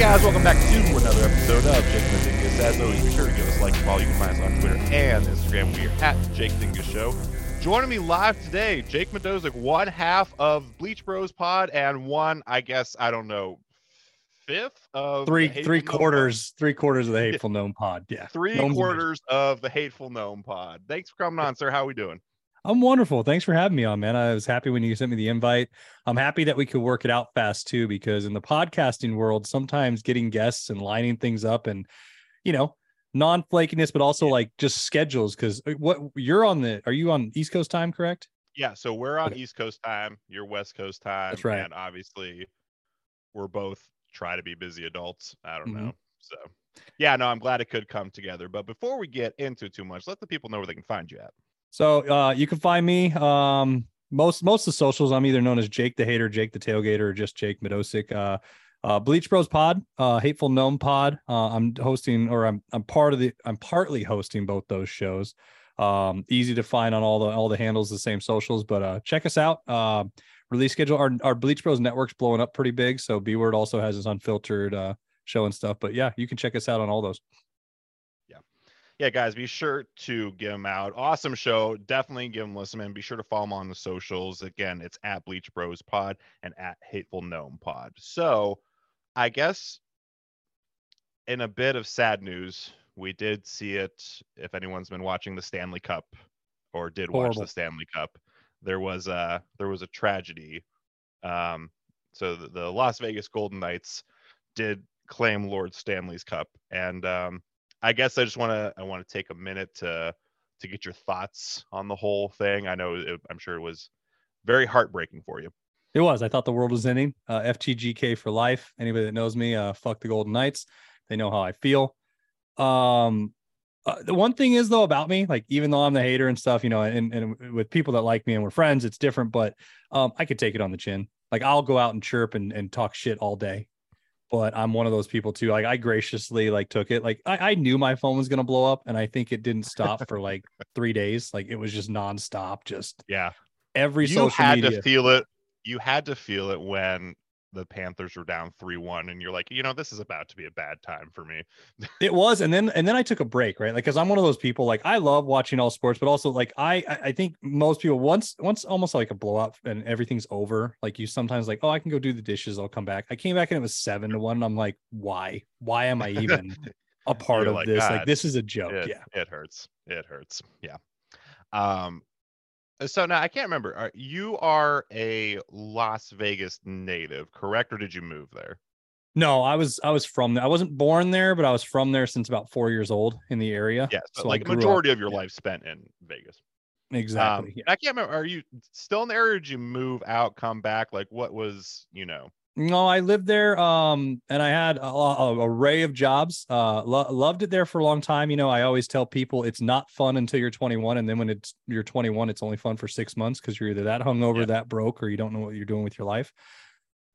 Guys, welcome back to another episode of Jake and the Dingus. As always, be sure to give us a like and follow. You can find us on Twitter and Instagram. We are at Jake Dingus Show. Joining me live today, Jake Madosik, one half of Bleach Bros Pod and one, I guess, I don't know, fifth of three three quarters three quarters of the hateful gnome pod yeah Three Gnome's amazing. quarters of the Hateful Gnome Pod. Thanks for coming on, sir. How are we doing? I'm wonderful thanks for having me on man i was happy when you sent me the invite i'm happy that we could work it out fast too because in the podcasting world sometimes getting guests and lining things up and you know non-flakiness but also Yeah. like just schedules because what you're on the are you on east coast time correct Yeah, so we're on Okay. East Coast time, you're West Coast time. That's right. And obviously we're both try to be busy adults. I don't Mhm. know. So yeah, no, I'm glad it could come together. But before we get into too much, let the people know where they can find you at. So uh, you can find me um, most most of the socials. I'm either known as Jake the Hater, Jake the Tailgater, or just Jake Madosik. Uh, uh, Bleach Bros Pod, uh, Hateful Gnome Pod. Uh, I'm hosting, or I'm I'm part of the. I'm partly hosting both those shows. Um, easy to find on all the all the handles, the same socials. But uh, check us out. Release schedule. Our our Bleach Bros network's blowing up pretty big. So B Word also has his unfiltered show and stuff. But yeah, you can check us out on all those. Yeah, guys, be sure to give them out. Awesome show. Definitely give them a listen and be sure to follow them on the socials. Again, it's at Bleach Bros Pod and at Hateful Gnome Pod. So I guess in a bit of sad news, we did see it. If anyone's been watching the Stanley Cup or did watch the Stanley Cup, there was a there was a tragedy. Um, so the, the Las Vegas Golden Knights did claim Lord Stanley's Cup, and um, I guess I just want to I want to take a minute to to get your thoughts on the whole thing. I know it, I'm sure it was very heartbreaking for you. It was. I thought the world was ending. Uh, FTGK for life. Anybody that knows me, uh, fuck the Golden Knights. They know how I feel. Um, uh, the one thing is though about me, like even though I'm the hater and stuff, you know, and, and with people that like me and we're friends, it's different. But um, I could take it on the chin. Like I'll go out and chirp and, and talk shit all day. But I'm one of those people too. Like I graciously like took it. Like I, I knew my phone was gonna blow up, and I think it didn't stop for like three days. Like it was just nonstop. Just Yeah, every you social had media. to feel it. You had to feel it when the Panthers were down three one, and you're like, you know, this is about to be a bad time for me. It was, and then and then I took a break, right? Like, because I'm one of those people. Like, I love watching all sports, but also like I I think most people once once almost like a blow up and everything's over. Like you sometimes like, oh, I can go do the dishes. I'll come back. I came back and it was seven to one. And I'm like, why? Why am I even a part You're of like, this? "God, Like, this is a joke. it, yeah. it hurts. It hurts. Yeah. Um. So now I can't remember. Are, you are a Las Vegas native, correct, or did you move there? No, I was I was from there. I wasn't born there, but I was from there since about four years old in the area. Yeah. So, like grew up- majority of your yeah, life spent in Vegas. Exactly. Um, yeah. I can't remember. Are you still in the area? Or did you move out, come back? Like, what was you know? No, I lived there, um, and I had a, a a array of jobs. Uh, lo- loved it there for a long time. You know, I always tell people it's not fun until you're 21, and then when it's you're 21, it's only fun for six months because you're either that hungover, Yeah. that broke, or you don't know what you're doing with your life.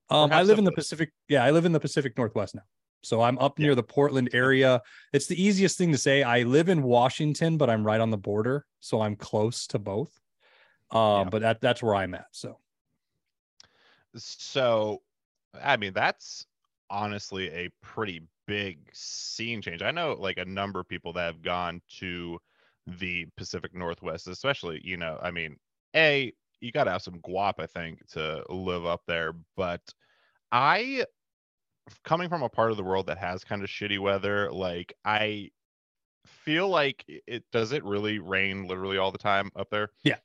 Um, I live in the. Pacific. Yeah, I live in the Pacific Northwest now, so I'm up near the Portland area. It's the easiest thing to say. I live in Washington, but I'm right on the border, so I'm close to both. Um, Yeah. but that that's where I'm at. So. So, I mean, that's honestly a pretty big scene change. I know like a number of people that have gone to the Pacific Northwest, especially, you know, I mean, A, you got to have some guap, I think, to live up there. But I, coming from a part of the world that has kind of shitty weather, like, I feel like it- it does it really rain literally all the time up there? Yeah.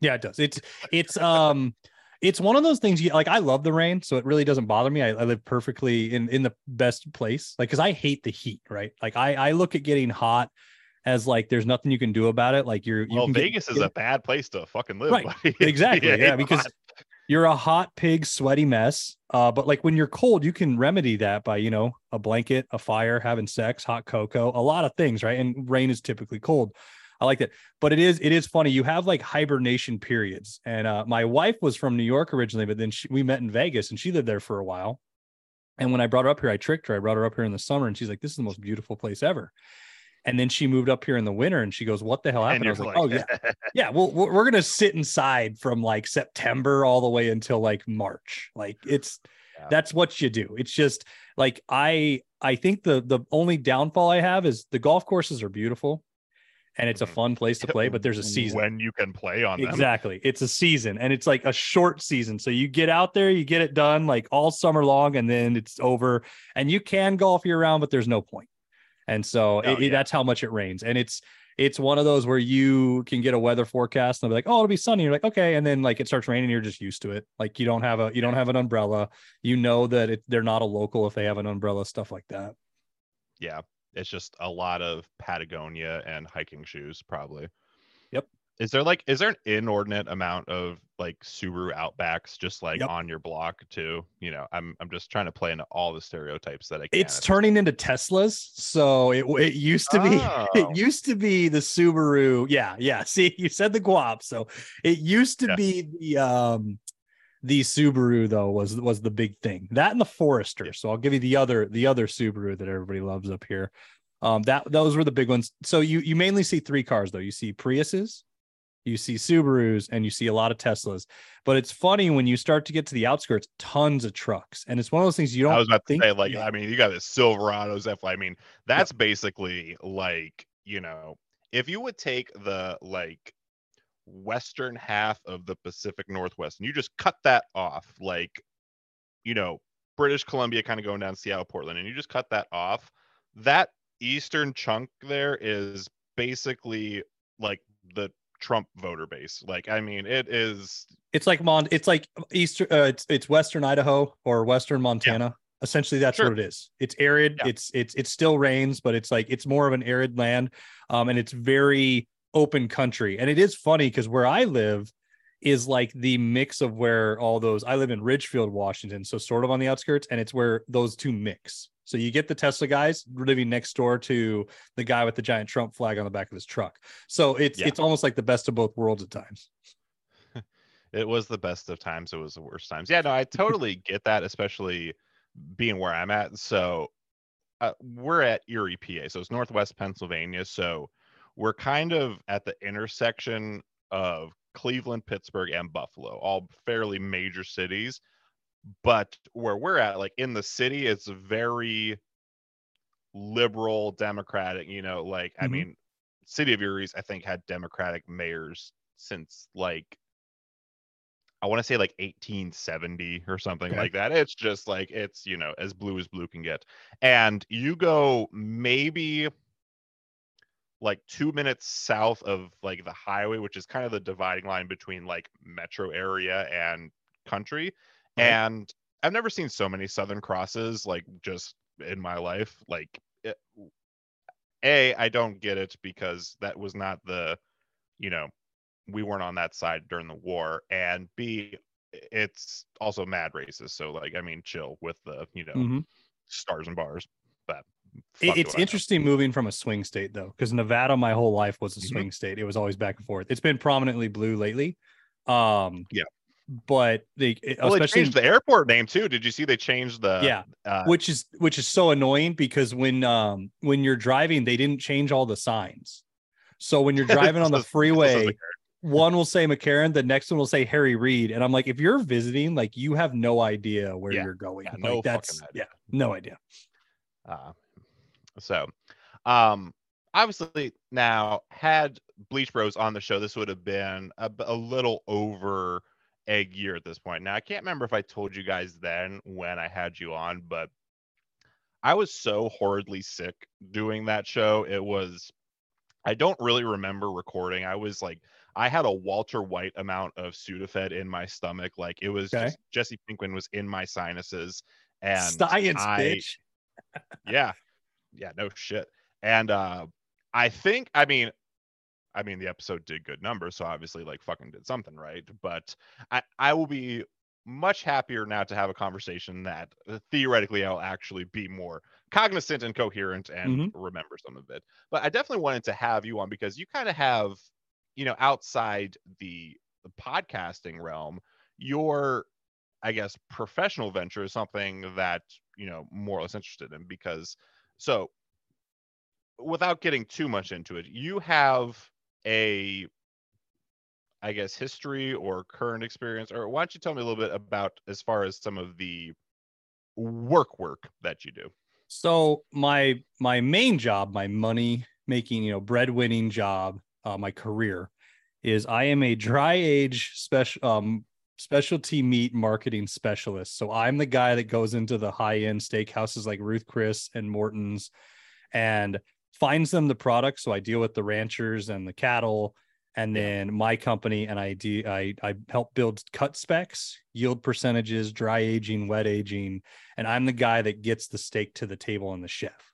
Yeah, it does. It's it's um it's one of those things you like I love the rain, so it really doesn't bother me. I, I live perfectly in in the best place. Like cuz I hate the heat, right? Like I I look at getting hot as like there's nothing you can do about it. Like you're you Well, can get- Vegas is a bad place to fucking live. Right. buddy. exactly. It's Yeah, because hot. you're a hot pig, sweaty mess. Uh, but like when you're cold, you can remedy that by you know a blanket, a fire, having sex, hot cocoa, a lot of things, right? And rain is typically cold. I like that, but it is it is funny. You have like hibernation periods, and uh, my wife was from New York originally, but then she, we met in Vegas, and she lived there for a while. And when I brought her up here, I tricked her. I brought her up here in the summer, and she's like, "This is the most beautiful place ever." And then she moved up here in the winter and she goes, What the hell happened? I was you're like, Oh, yeah. Yeah. Well, we're, to sit inside from like September all the way until like March. Like it's, Yeah. that's what you do. It's just like, I, I think the, the only downfall I have is the golf courses are beautiful and it's a Mhm. fun place to play, but there's a season. when you can play on them. Exactly. It's a season and it's like a short season. So you get out there, you get it done like all summer long, and then it's over. And you can golf year round, but there's no point. And so Oh, it- it- yeah. that's how much it rains. And it's it's one of those where you can get a weather forecast and they'll be like, oh, it'll be sunny. You're like, okay. And then like it starts raining, you're just used to it. Like you don't have a you don't have an umbrella. You know that it, they're not a local if they have an umbrella, stuff like that. Yeah, it's just a lot of Patagonia and hiking shoes, probably. Yep. Is there like is there an inordinate amount of like Subaru Outbacks just like Yep. on your block too? You know, I'm I'm just trying to play into all the stereotypes that I can. It's turning into Teslas. So it it used to be Oh. it used to be the Subaru. Yeah, yeah. See, you said the Guap. So it used to Yeah. be the um the Subaru though was was the big thing. That and the Forester. So I'll give you the other the other Subaru that everybody loves up here. Um that those were the big ones. So you you mainly see three cars though. You see Priuses, you see Subarus, and you see a lot of Teslas. But it's funny when you start to get to the outskirts, tons of trucks. And it's one of those things you don't I was about to say, like, yeah. I mean, you got the Silverados, F. I mean, that's basically like, you know, if you would take the like western half of the Pacific Northwest and you just cut that off, like, you know, British Columbia kind of going down Seattle, Portland, and you just cut that off, that eastern chunk there is basically like the Trump voter base. Like, I mean, it is It's like Mon. It's like Eastern. Uh, it's it's Western Idaho or Western Montana. Essentially, that's Sure. what it is. It's arid. Yeah. It's it's it still rains, but it's like it's more of an arid land, um, and it's very open country. And it is funny because where I live is like the mix of where all those. I live in Ridgefield, Washington, so sort of on the outskirts, and it's where those two mix. So you get the Tesla guys living next door to the guy with the giant Trump flag on the back of his truck. So it's Yeah. it's almost like the best of both worlds at times. it was the best of times it was the worst times yeah no i totally get that especially being where i'm at so uh, we're at erie pa so it's northwest pennsylvania so we're kind of at the intersection of cleveland pittsburgh and buffalo all fairly major cities but where we're at like in the city it's very liberal democratic you know like i Mhm. mean city of erie's i think had democratic mayors since like I want to say like 1870 or something Okay. like that. It's just like it's you know as blue as blue can get. And you go maybe like two minutes south of like the highway, which is kind of the dividing line between like metro area and country. Right. And I've never seen so many Southern crosses like just in my life. Like, it, a, I don't get it because that was not the, you know, we weren't on that side during the war, and B, it's also mad racist. So like, I mean, chill with the you know Mhm. stars and bars. But it's interesting moving from a swing state though, because Nevada my whole life was a Mhm. swing state. It was always back and forth. It's been prominently blue lately. Um, Yeah. but they it- Well, they especially changed the airport name too. Did you see they changed the? yeah, uh, which is which is so annoying because when um when you're driving, they didn't change all the signs. So when you're driving on the This is- this is freeway, one will say McCarran, the next one will say Harry Reid, and I'm like, if you're visiting, like you have no idea where Yeah. you're going. Yeah, like no that's idea. yeah, no idea. Uh, so, um, obviously now had Bleach Bros on the show, this would have been a, a little over a year at this point. Now I can't remember if I told you guys then when I had you on, but I was so horridly sick doing that show. It was. I don't really remember recording. I was like, I had a Walter White amount of Sudafed in my stomach. Like it was Okay. just Jesse Pinkman was in my sinuses, and Science, I, bitch. yeah yeah no shit. And uh i think i mean i mean the episode did good numbers so obviously like fucking did something right but i i will be much happier now to have a conversation that uh, theoretically i'll actually be more cognizant and coherent and remember some of it. But i definitely wanted to have you on because you kind of have you know outside the, the podcasting realm your I guess professional venture is something that you know more or less interested in because so without getting too much into it, you have a I guess history or current experience, or why don't you tell me a little bit about as far as some of the work work that you do? So my my main job, my money making, you know, breadwinning job, uh, my career is I am a dry age special um specialty meat marketing specialist. So I'm the guy that goes into the high end steakhouses like Ruth Chris and Morton's and finds them the product. So I deal with the ranchers and the cattle and then my company and I do I I help build cut specs, yield percentages, dry aging, wet aging, and I'm the guy that gets the steak to the table and the chef.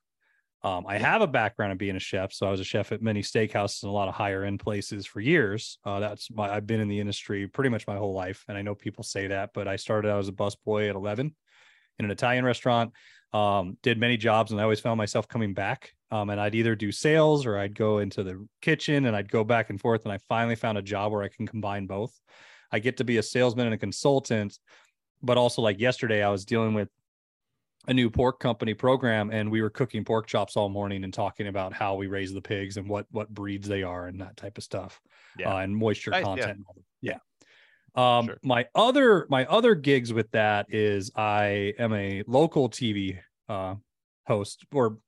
Um, I have a background of being a chef, so I was a chef at many steakhouses and a lot of higher end places for years. Uh, that's my I've been in the industry pretty much my whole life, and I know people say that, but I started out as a busboy at 11 in an Italian restaurant. Um, did many jobs, and I always found myself coming back. Um, and I'd either do sales or I'd go into the kitchen, and I'd go back and forth. And I finally found a job where I can combine both. I get to be a salesman and a consultant, but also like yesterday, I was dealing with a new pork company program and we were cooking pork chops all morning and talking about how we raise the pigs and what what breeds they are and that type of stuff yeah. uh, and moisture I, content yeah, yeah. Um, sure. my other my other gigs with that is i am a local tv uh, host or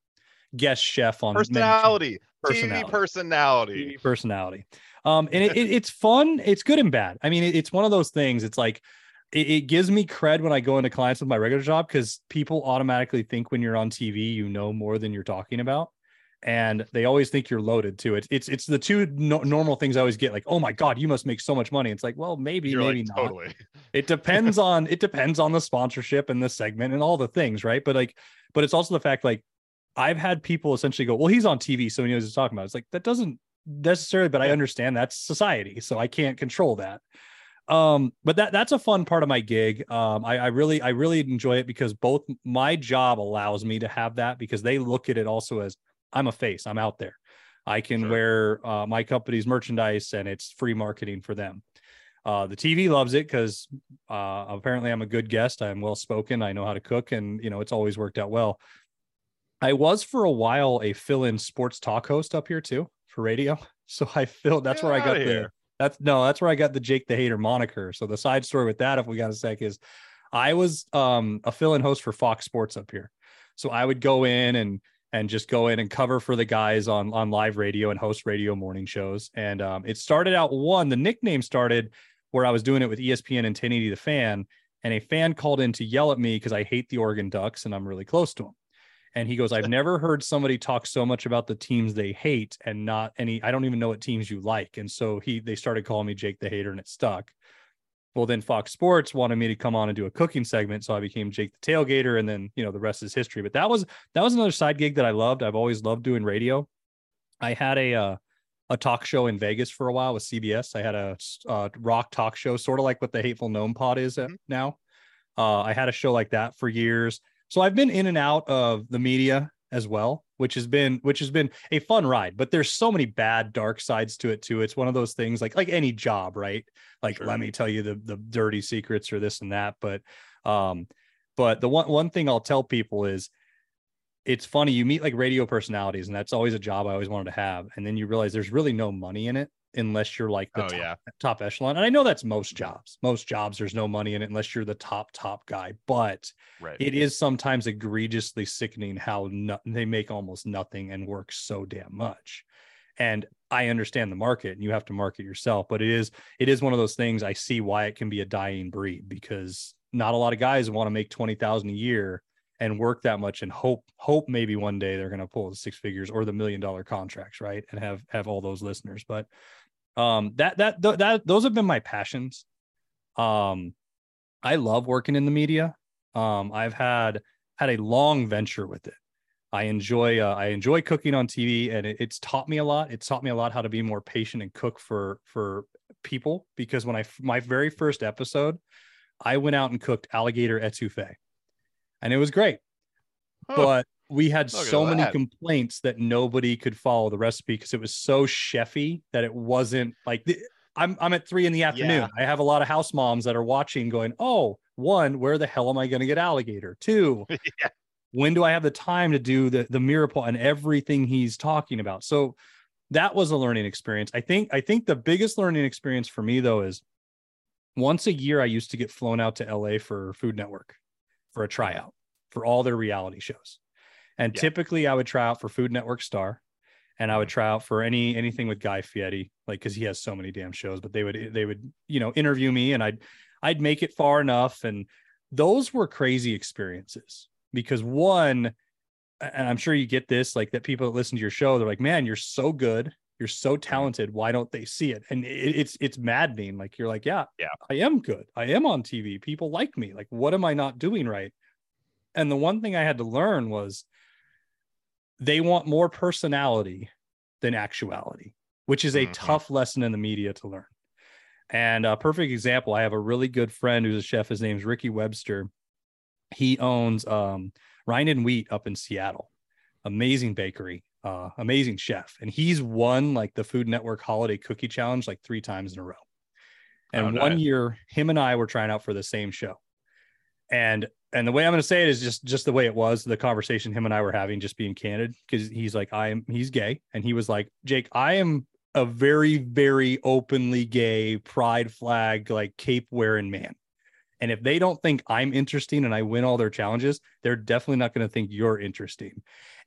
guest chef on personality. Personality TV personality. TV personality. Um and it, it, it's fun it's good and bad. I mean it, it's one of those things it's like it, it gives me cred when I go into clients with my regular job because people automatically think when you're on TV, you know more than you're talking about. And they always think you're loaded too. It's it's it's the two no, normal things I always get like, oh my god, you must make so much money. It's like, well, maybe, you're maybe like, not. Totally. It depends on it depends on the sponsorship and the segment and all the things, right? But like, but it's also the fact like I've had people essentially go, well, he's on TV, so he knows what he's talking about. It's like that doesn't necessarily, but I understand that's society, so I can't control that um but that that's a fun part of my gig. Um I, I really i really enjoy it because both my job allows me to have that because they look at it also as i'm a face i'm out there. I can sure. wear uh, my company's merchandise and it's free marketing for them. Uh, the tv loves it because uh, apparently i'm a good guest i'm well spoken i know how to cook and you know it's always worked out well. I was for a while a fill-in sports talk host up here too for radio. So i filled that's Get where i got the that's no, that's where I got the Jake the Hater moniker. So the side story with that, if we got a sec, is I was um, a fill-in host for Fox Sports up here. So I would go in and and just go in and cover for the guys on on live radio and host radio morning shows. And um, it started out one. The nickname started where I was doing it with ESPN and 1080 The Fan, and a fan called in to yell at me because I hate the Oregon Ducks and I'm really close to them. And he goes, I've never heard somebody talk so much about the teams they hate and not any, I don't even know what teams you like. And so he, they started calling me Jake the Hater and it stuck. Well, then Fox Sports wanted me to come on and do a cooking segment. So I became Jake the Tailgater. And then, you know, the rest is history. But that was, that was another side gig that I loved. I've always loved doing radio. I had a, uh, a talk show in Vegas for a while with CBS. I had a uh, rock talk show, sort of like what the Hateful Gnome Pod is mm-hmm. now. Uh, I had a show like that for years. So I've been in and out of the media as well, which has been which has been a fun ride. But there's so many bad dark sides to it too. It's one of those things like like any job, right? Like sure. let me tell you the the dirty secrets or this and that. But um, but the one one thing I'll tell people is it's funny you meet like radio personalities and that's always a job i always wanted to have and then you realize there's really no money in it unless you're like the oh, top, yeah. top echelon. And I know that's most jobs. Most jobs, there's no money in it unless you're the top, top guy. But right. it is sometimes egregiously sickening how no, they make almost nothing and work so damn much. And I understand the market and you have to market yourself, but it is it is one of those things I see why it can be a dying breed because not a lot of guys want to make 20,000 a year and work that much and hope hope maybe one day they're going to pull the six figures or the million dollar contracts right and have have all those listeners but um that that th- that those have been my passions. Um i love working in the media. Um i've had had a long venture with it. I enjoy uh, i enjoy cooking on tv and it, it's taught me a lot. It's taught me a lot how to be more patient and cook for for people because when i my very first episode i went out and cooked alligator etouffee and it was great. Huh. but we had Look so many complaints that nobody could follow the recipe because it was so chefy that it wasn't like I'm I'm at three in the afternoon. Yeah. I have a lot of house moms that are watching, going, "Oh, one, where the hell am I going to get alligator? Two, yeah. when do I have the time to do the the Mirepoix and everything he's talking about? So that was a learning experience. I think I think the biggest learning experience for me though is once a year I used to get flown out to LA for Food Network for a tryout for all their reality shows. And yeah. typically I would try out for Food Network Star and I would mm-hmm. try out for any anything with Guy Fieri, like because he has so many damn shows. But they would they would you know interview me, and I'd I'd make it far enough, and those were crazy experiences because one, and I'm sure you get this, like that people that listen to your show, they're like, man, you're so good. You're so talented. Why don't they see it? And it, it's it's maddening. Like you're like, yeah, yeah, I am good. I am on TV. People like me. Like, what am I not doing right? And the one thing I had to learn was they want more personality than actuality, which is a mm-hmm. tough lesson in the media to learn. And a perfect example, I have a really good friend who's a chef. His name's Ricky Webster he owns um, Rind and Wheat up in Seattle. Amazing bakery, uh, amazing chef, and he's won like the Food Network Holiday Cookie Challenge like three times in a row. And oh, nice. one year, him and I were trying out for the same show, and and the way I'm going to say it is just just the way it was the conversation him and I were having, just being candid, because he's like I am he's gay, and he was like Jake, I am a very very openly gay pride flag like cape wearing man and if they don't think I'm interesting and I win all their challenges, they're definitely not going to think you're interesting.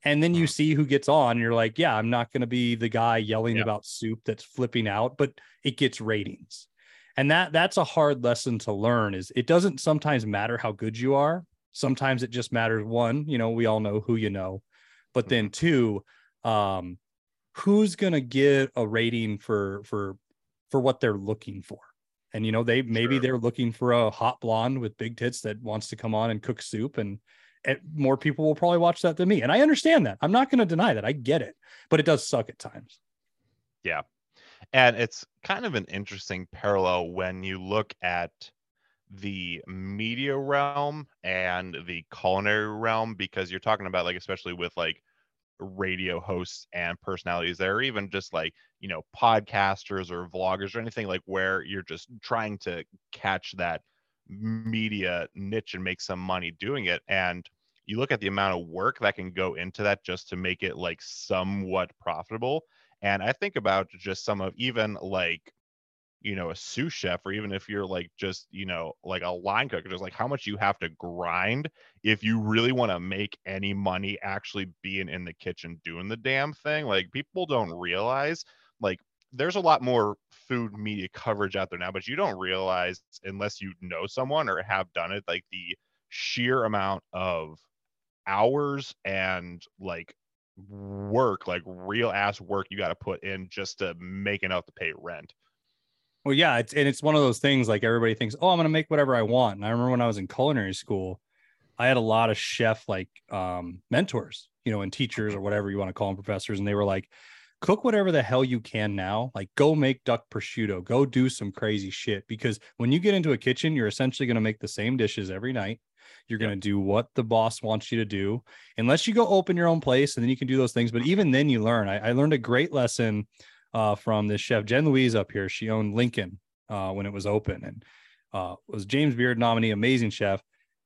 And then you mm. see who gets on, and you're like, yeah, I'm not going to be the guy yelling yeah. about soup that's flipping out, but it gets ratings. And that that's a hard lesson to learn is it doesn't sometimes matter how good you are. Sometimes it just matters one, you know, we all know who you know. But then mm-hmm. two, um, who's going to give a rating for for for what they're looking for and you know they maybe sure. they're looking for a hot blonde with big tits that wants to come on and cook soup and it, more people will probably watch that than me and i understand that i'm not going to deny that i get it but it does suck at times yeah and it's kind of an interesting parallel when you look at the media realm and the culinary realm because you're talking about like especially with like radio hosts and personalities there, or even just like, you know, podcasters or vloggers or anything like where you're just trying to catch that media niche and make some money doing it. And you look at the amount of work that can go into that just to make it like somewhat profitable. And I think about just some of even like you know a sous chef or even if you're like just you know like a line cook just like how much you have to grind if you really want to make any money actually being in the kitchen doing the damn thing like people don't realize like there's a lot more food media coverage out there now but you don't realize unless you know someone or have done it like the sheer amount of hours and like work like real ass work you got to put in just to make enough to pay rent well, yeah, it's and it's one of those things like everybody thinks, oh, I'm gonna make whatever I want. And I remember when I was in culinary school, I had a lot of chef like um, mentors, you know, and teachers or whatever you want to call them, professors, and they were like, cook whatever the hell you can now. Like, go make duck prosciutto, go do some crazy shit. Because when you get into a kitchen, you're essentially gonna make the same dishes every night. You're going to do what the boss wants you to do, unless you go open your own place and then you can do those things. But even then, you learn. I, I learned a great lesson uh, from this chef Jenn Louis up here. She owned Lincoln uh, when it was open and uh, was James Beard nominee, amazing chef.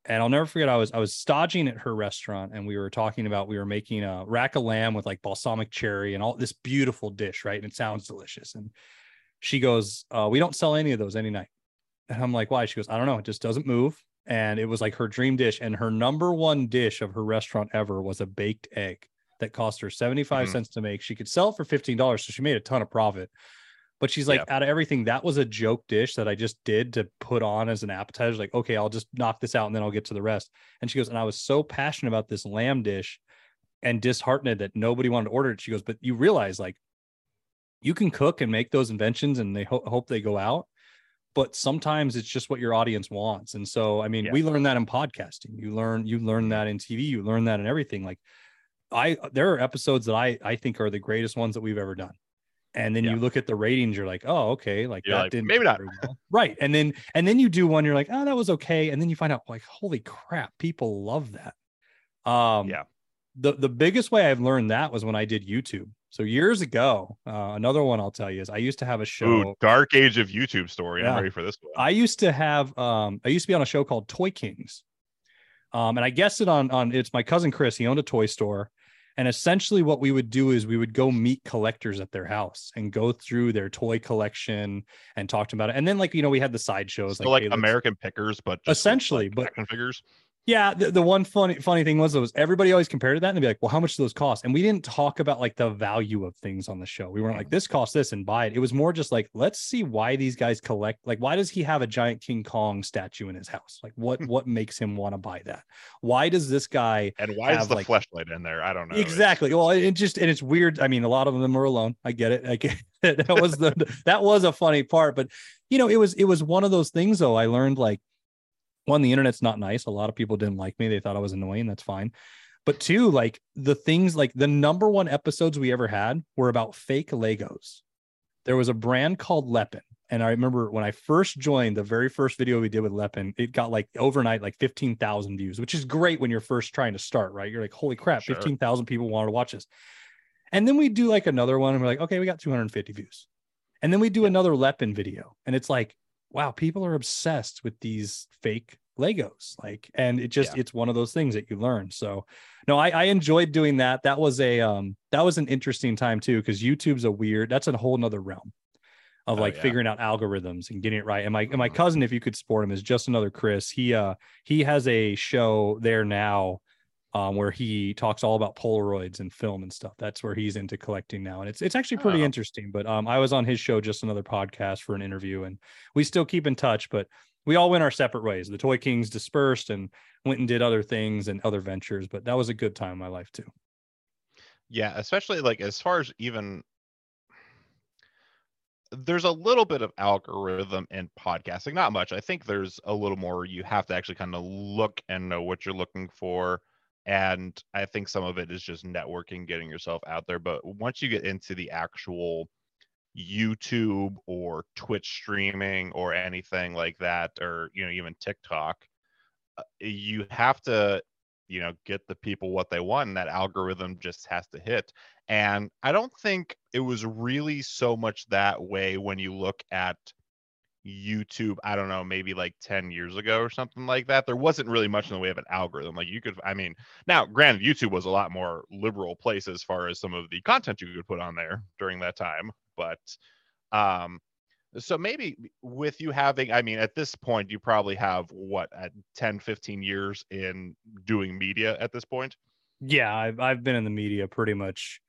And I'll never forget, I was I was stodging at her restaurant, and we were talking about we were making a rack of lamb with like balsamic cherry and all this beautiful dish, right? And it sounds delicious. And she goes, uh, "We don't sell any of those any night." And I'm like, "Why?" She goes, "I don't know. It just doesn't move." And it was like her dream dish, and her number one dish of her restaurant ever was a baked egg that cost her 75 mm-hmm. cents to make. She could sell for $15. So she made a ton of profit. But she's like, yeah. out of everything, that was a joke dish that I just did to put on as an appetizer. Like, okay, I'll just knock this out and then I'll get to the rest. And she goes, and I was so passionate about this lamb dish and disheartened that nobody wanted to order it. She goes, but you realize like you can cook and make those inventions and they ho- hope they go out but sometimes it's just what your audience wants and so i mean yeah. we learn that in podcasting you learn you learn that in tv you learn that in everything like I there are episodes that I I think are the greatest ones that we've ever done. And then yeah. you look at the ratings, you're like, oh, okay, like you're that like, didn't maybe not well. right. And then and then you do one, you're like, oh, that was okay. And then you find out, like, holy crap, people love that. Um, yeah. The the biggest way I've learned that was when I did YouTube. So years ago, uh, another one I'll tell you is I used to have a show. Ooh, dark age of YouTube story. Yeah. I'm ready for this one. I used to have um I used to be on a show called Toy Kings, Um, and I guessed it on on it's my cousin Chris. He owned a toy store, and essentially what we would do is we would go meet collectors at their house and go through their toy collection and talk to them about it. And then like you know we had the sideshows So like, hey, American Pickers, but just Essentially, like, but- action figures. Yeah, the, the one funny funny thing was was everybody always compared to that and they'd be like, "Well, how much do those cost?" And we didn't talk about like the value of things on the show. We weren't like, "This costs this and buy it." It was more just like, "Let's see why these guys collect. Like, why does he have a giant King Kong statue in his house? Like, what hmm. what makes him want to buy that? Why does this guy And why is the like- fleshlight in there? I don't know. It's- exactly? Well, it just and it's weird. I mean, a lot of them are alone. I get it. I get it. that was the that was a funny part, but you know, it was it was one of those things. Though I learned like one, the internet's not nice. A lot of people didn't like me. They thought I was annoying. That's fine. But two, like the things like the number one episodes we ever had were about fake Legos. There was a brand called Lepin. And I remember when I first joined the very first video we did with Lepin, it got like overnight like 15,000 views, which is great when you're first trying to start, right? You're like, holy crap, Sure. 15,000 people wanted to watch this. And then we do like another one and we're like, okay, we got 250 views. And then we do another Lepin video. And it's like, wow, people are obsessed with these fake Legos. Like, and it just it's one of those things that you learn. So no, I, I enjoyed doing that. That was a um that was an interesting time too, because YouTube's a weird, that's a whole nother realm of Oh, like yeah. figuring out algorithms and getting it right. And my and my Mhm. cousin, if you could support him, is just another Chris. He uh he has a show there now um, where he talks all about Polaroids and film and stuff. That's where he's into collecting now, and it's it's actually pretty Oh. interesting. But um, I was on his show, just another podcast for an interview, and we still keep in touch. But we all went our separate ways. The Toy Kings dispersed and went and did other things and other ventures. But that was a good time in my life too. Yeah, especially like as far as even there's a little bit of algorithm in podcasting, not much. I think there's a little more you have to actually kind of look and know what you're looking for. And I think some of it is just networking, getting yourself out there. But once you get into the actual YouTube or Twitch streaming or anything like that, or you know, even TikTok, uh, you have to, you know, get the people what they want, and that algorithm just has to hit. And I don't think it was really so much that way when you look at YouTube, I don't know, maybe like 10 years ago or something like that. There wasn't really much in the way of an algorithm. Like you could, I mean, now granted, YouTube was a lot more liberal place as far as some of the content you could put on there during that time. But um, so maybe with you having, I mean, at this point, you probably have what, at 10, 15 years in doing media at this point? Yeah, I've I've been in the media pretty much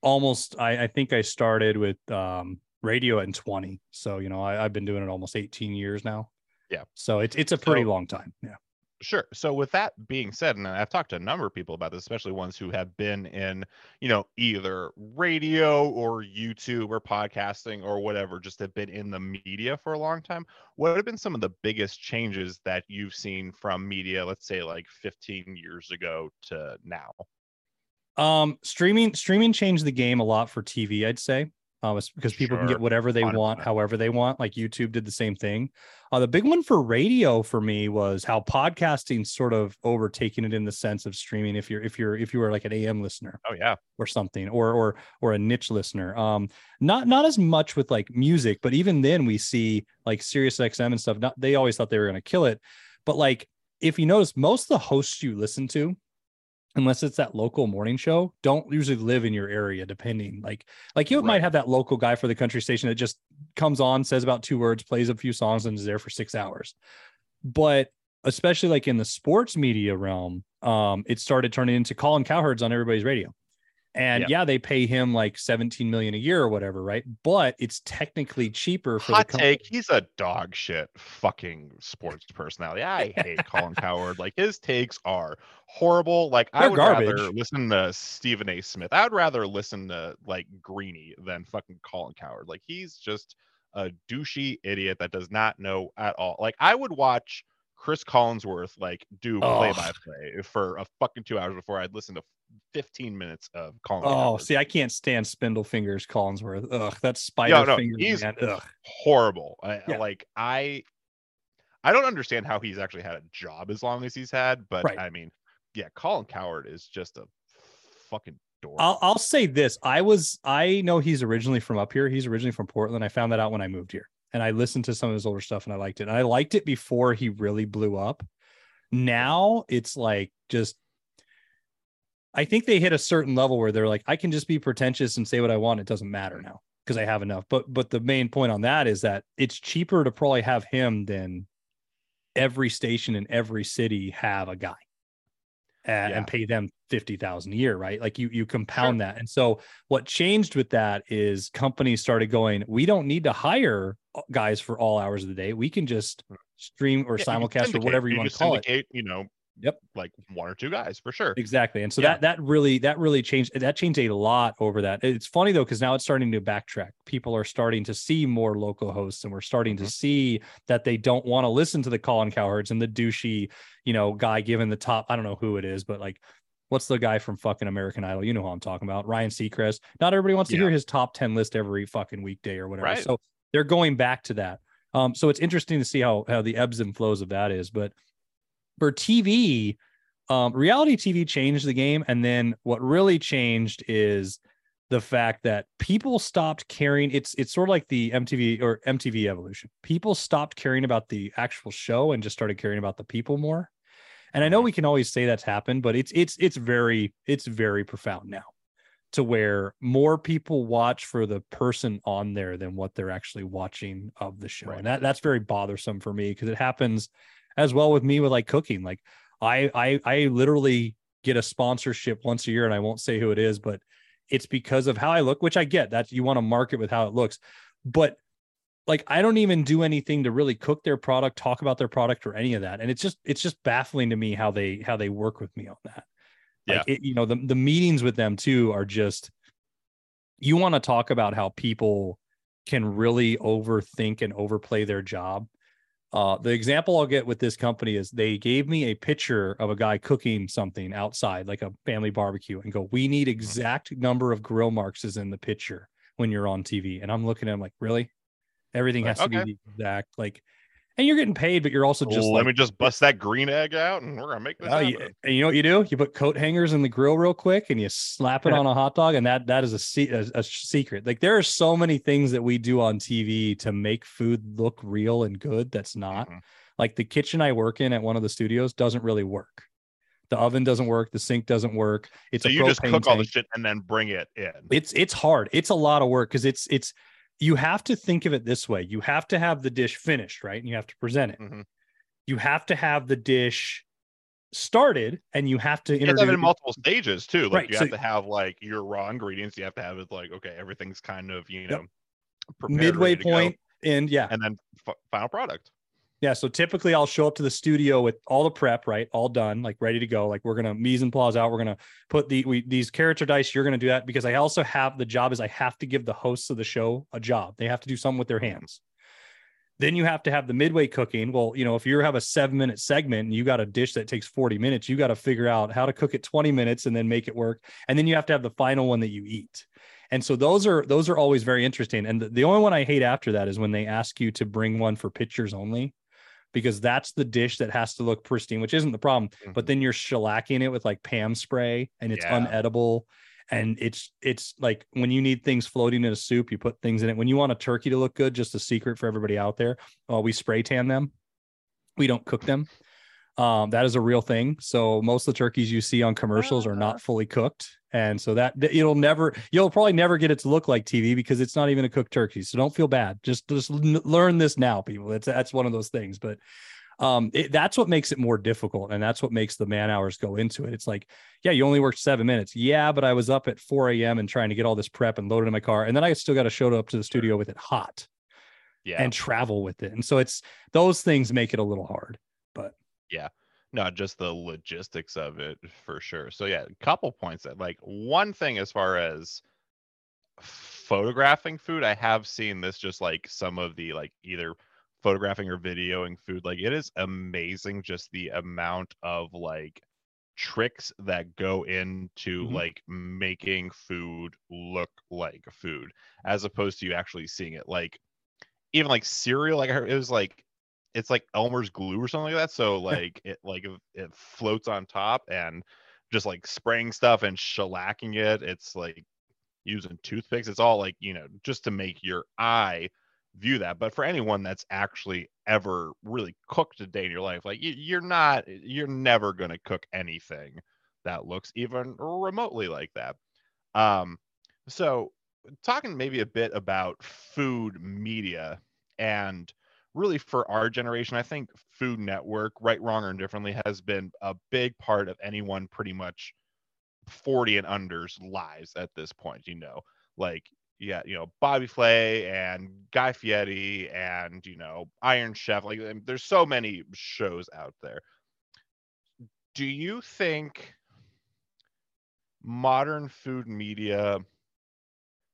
almost I, I think I started with um radio at 20. So, you know, I, I've been doing it almost 18 years now. Yeah. So it's it's a pretty So- long time. Yeah. Sure. So with that being said, and I've talked to a number of people about this, especially ones who have been in, you know, either radio or YouTube or podcasting or whatever, just have been in the media for a long time. What have been some of the biggest changes that you've seen from media, let's say like 15 years ago to now? Um, streaming streaming changed the game a lot for TV, I'd say. Um, it's because people can get whatever they want, 100%. however they want. Like YouTube did the same thing. Uh, the big one for radio for me was how podcasting sort of overtaking it in the sense of streaming. If you're if you're if you were like an AM listener, Oh yeah. or something or or or a niche listener um not not as much with like music but even then we see like Sirius XM and stuff not they always thought they were going to kill it but like if you notice most of the hosts you listen to unless it's that local morning show don't usually live in your area depending like like you might have that local guy for the country station that just comes on says about two words plays a few songs and is there for 6 hours. But especially like in the sports media realm um it started turning into Colin Cowherd's on everybody's radio and Yeah. yeah. they pay him like 17 million a year or whatever, right? But it's technically cheaper for Hot the company. take. He's a dog shit fucking sports personality. I hate Colin Cowherd. Like his takes are horrible. Like I They're would rather listen to Stephen A. Smith. I would rather listen to like Greeny than fucking Colin Cowherd. Like he's just a douchey idiot that does not know at all. Like I would watch Chris Collinsworth like do play by play for a fucking two hours before I'd listen to 15 minutes of Colin Oh, see, I can't stand Spindle Fingers Collinsworth. Ugh, that's spider no, fingers. he's man. Ugh. horrible. I, Yeah. Like I, I don't understand how he's actually had a job as long as he's had. But Right. I mean, yeah, Colin Cowherd is just a fucking. I'll I'll say this. I was I know he's originally from up here. He's originally from Portland. I found that out when I moved here. And I listened to some of his older stuff and I liked it. And I liked it before he really blew up. Now it's like just I think they hit a certain level where they're like, I can just be pretentious and say what I want. It doesn't matter now because I have enough. But but the main point on that is that it's cheaper to probably have him than every station in every city have a guy and, Yeah. and pay them 50,000 a year, right? Like you you compound that. And so what changed with that is companies started going, we don't need to hire uh, guys for all hours of the day. We can just stream or Yeah, simulcast or whatever you, want to call it. You know, Yep. like one or two guys for sure. Exactly. And so Yeah. that that really that really changed that changed a lot over that. It's funny though, because now it's starting to backtrack. People are starting to see more local hosts and we're starting to Mhm. see that they don't want to listen to the Colin Cowherds and the douchey, you know, guy given the top. I don't know who it is, but like what's the guy from fucking American Idol? You know who I'm talking about. Ryan Seacrest. Not everybody wants to Yeah. hear his top 10 list every fucking weekday or whatever. Right. So they're going back to that. Um, so it's interesting to see how how the ebbs and flows of that is. But for TV, um, reality TV changed the game, and then what really changed is the fact that people stopped caring. It's it's sort of like the MTV or MTV evolution. People stopped caring about the actual show and just started caring about the people more. And I know we can always say that's happened, but it's it's it's very it's very profound now to where more people watch for the person on there than what they're actually watching of the show. Right. And that that's very bothersome for me because it happens as well with me with like cooking. Like I I I literally get a sponsorship once a year and I won't say who it is, but it's because of how I look, which I get that you want to market with how it looks. But like I don't even do anything to really cook their product, talk about their product or any of that. And it's just it's just baffling to me how they how they work with me on that. Like it, you know, the the meetings with them too are just you want to talk about how people can really overthink and overplay their job. Uh, the example I'll get with this company is they gave me a picture of a guy cooking something outside, like a family barbecue, and go, "We need exact number of grill marks is in the picture when you're on TV." And I'm looking at him like, "Really? Everything has to be the exact like." And you're getting paid, but you're also just let like, me just bust that green egg out, and we're gonna make this Oh, you, and you know what you do? You put coat hangers in the grill real quick, and you slap it on a hot dog, and that that is a, a, a secret. Like there are so many things that we do on TV to make food look real and good. That's not Mhm. like the kitchen I work in at one of the studios doesn't really work. The oven doesn't work. The sink doesn't work. It's So you just cook all the shit and then bring it in. It's it's hard. It's a lot of work because it's it's you have to think of it this way. You have to have the dish finished, right? And you have to present it. Mhm. You have to have the dish started, and you have to You have have it in multiple stages too. Like Right, you so- have to have like your raw ingredients. You have to have it like okay, everything's kind of you Yep. know prepared, midway ready to go, point, and yeah, and then f- final product. Yeah. So typically, I'll show up to the studio with all the prep, right, all done, like ready to go. Like we're gonna mise en place out. We're gonna put the we, these or dice. You're gonna do that because I also have the job is I have to give the hosts of the show a job. They have to do something with their hands. Then you have to have the midway cooking. Well, you know, if you have a seven minute segment and you got a dish that takes 40 minutes, you got to figure out how to cook it 20 minutes and then make it work. And then you have to have the final one that you eat. And so those are those are always very interesting. And the, the only one I hate after that is when they ask you to bring one for pictures only, because that's the dish that has to look pristine, which isn't the problem. But then you're shellacking it with like Pam spray and it's Yeah. unedible. And it's it's like when you need things floating in a soup, you put things in it. When you want a turkey to look good, just a secret for everybody out there, uh, we spray tan them. We don't cook them. Um, that is a real thing. So most of the turkeys you see on commercials are not fully cooked, and so that it'll never, you'll probably never get it to look like TV because it's not even a cooked turkey. So don't feel bad. Just just learn this now, people. It's that's one of those things. But um, it, that's what makes it more difficult, and that's what makes the man hours go into it. It's like, yeah, you only worked seven minutes. Yeah, but I was up at 4 a.m. and trying to get all this prep and load it in my car, and then I still got to show up to the studio with it hot Yeah, and travel with it. And so it's those things make it a little hard. But not just the logistics of it for sure. So yeah, a couple points that like one thing as far as photographing food, I have seen this just like some of the like either photographing or videoing food. Like it is amazing just the amount of like tricks that go into Mhm. like making food look like food as opposed to you actually seeing it like even like cereal like it was like it's like Elmer's glue or something like that. So like it like it- floats on top and just like spraying stuff and shellacking it. It's like using toothpicks. It's all like you know just to make your eye view that. But for anyone that's actually ever really cooked a day in your life, like you're not, you're never to cook anything that looks even remotely like that. Um, so talking maybe a bit about food media and really for our generation, I think Food Network, right, wrong, or indifferently, has been a big part of anyone pretty much 40 and under's lives at this point. You know, like yeah, you know, Bobby Flay and Guy Fieri and you know Iron Chef. Like, there's so many shows out there. Do you think modern food media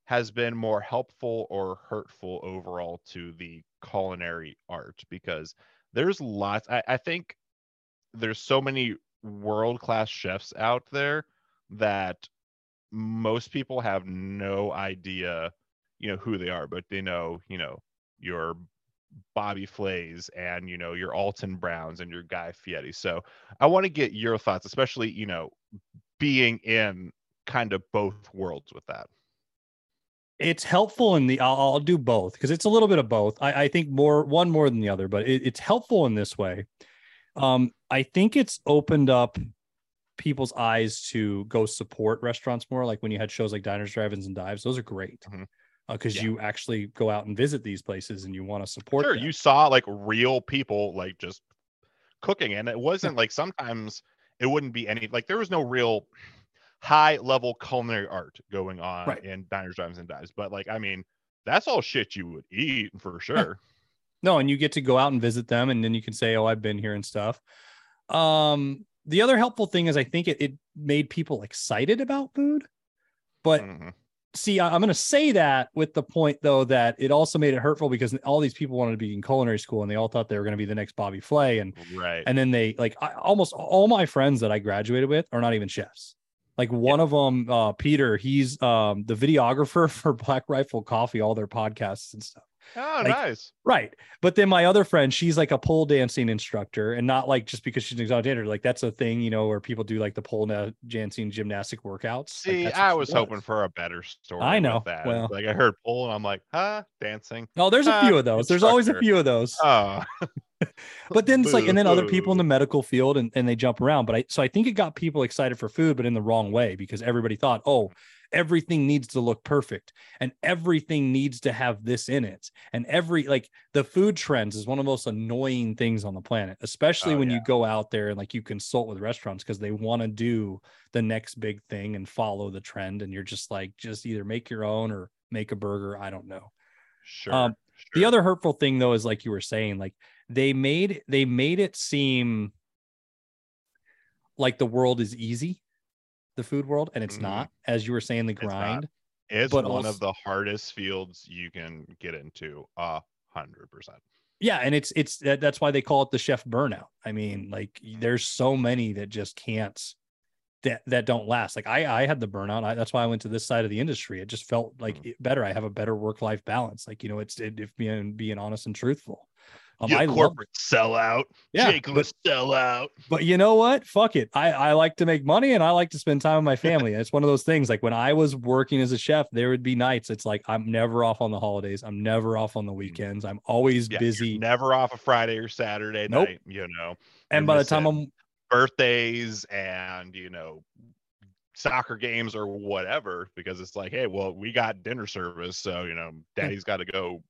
has been more helpful or hurtful overall to the culinary art because there's lots I, I think there's so many world class chefs out there that most people have no idea you know who they are but they know you know your bobby flays and you know your alton browns and your guy fieri. So i want to get your thoughts especially you know being in kind of both worlds with that it's helpful in the I'll, I'll do both because it's a little bit of both. I, I think more one more than the other, but it, it's helpful in this way. Um, I think it's opened up people's eyes to go support restaurants more. Like when you had shows like Diners, Drive-ins, and Dives, those are great because mm-hmm. uh, yeah. you actually go out and visit these places and you want to support. Sure, them. you saw like real people like just cooking, and it wasn't like sometimes it wouldn't be any like there was no real high level culinary art going on right. in diners, drives, and dives. But like, I mean, that's all shit you would eat for sure. no, and you get to go out and visit them, and then you can say, "Oh, I've been here and stuff." Um, the other helpful thing is I think it, it made people excited about food, but. Mm-hmm. See, I'm going to say that with the point though that it also made it hurtful because all these people wanted to be in culinary school and they all thought they were going to be the next Bobby Flay and right. And then they like I, almost all my friends that I graduated with are not even chefs. Like one yeah. of them, uh, Peter, he's um, the videographer for Black Rifle Coffee, all their podcasts and stuff. Oh, like, nice. Right. But then my other friend, she's like a pole dancing instructor and not like just because she's an exotic dancer. Like that's a thing, you know, where people do like the pole dancing gymnastic workouts. See, like, I was, was hoping for a better story. I know. that. Well, like I heard pole and I'm like, huh, dancing. Oh, there's a few of those. There's always a few of those. Oh. but then it's like, and then other people in the medical field and, and they jump around. But I, so I think it got people excited for food, but in the wrong way because everybody thought, oh, everything needs to look perfect and everything needs to have this in it. And every, like the food trends is one of the most annoying things on the planet, especially oh, when yeah. you go out there and like you consult with restaurants because they want to do the next big thing and follow the trend. And you're just like, just either make your own or make a burger. I don't know. Sure. Um, sure. The other hurtful thing though is like you were saying, like they made they made it seem like the world is easy the food world and it's mm-hmm. not as you were saying the grind it's, it's one also, of the hardest fields you can get into a hundred percent. Yeah and it's it's that, that's why they call it the chef burnout. I mean like mm-hmm. there's so many that just can't that that don't last. Like i i had the burnout. I, that's why i went to this side of the industry. It just felt like mm-hmm. better. I have a better work life balance. Like you know it's it, if being being honest and truthful um, you I corporate love, sellout. Yeah, Jake but, sellout. But you know what? Fuck it. I, I like to make money and I like to spend time with my family. it's one of those things. Like when I was working as a chef, there would be nights. It's like I'm never off on the holidays. I'm never off on the mm. weekends. I'm always yeah, busy. Never off a Friday or Saturday nope. night. You know. And by the time I'm birthdays and you know soccer games or whatever because it's like hey well we got dinner service so you know daddy's got to go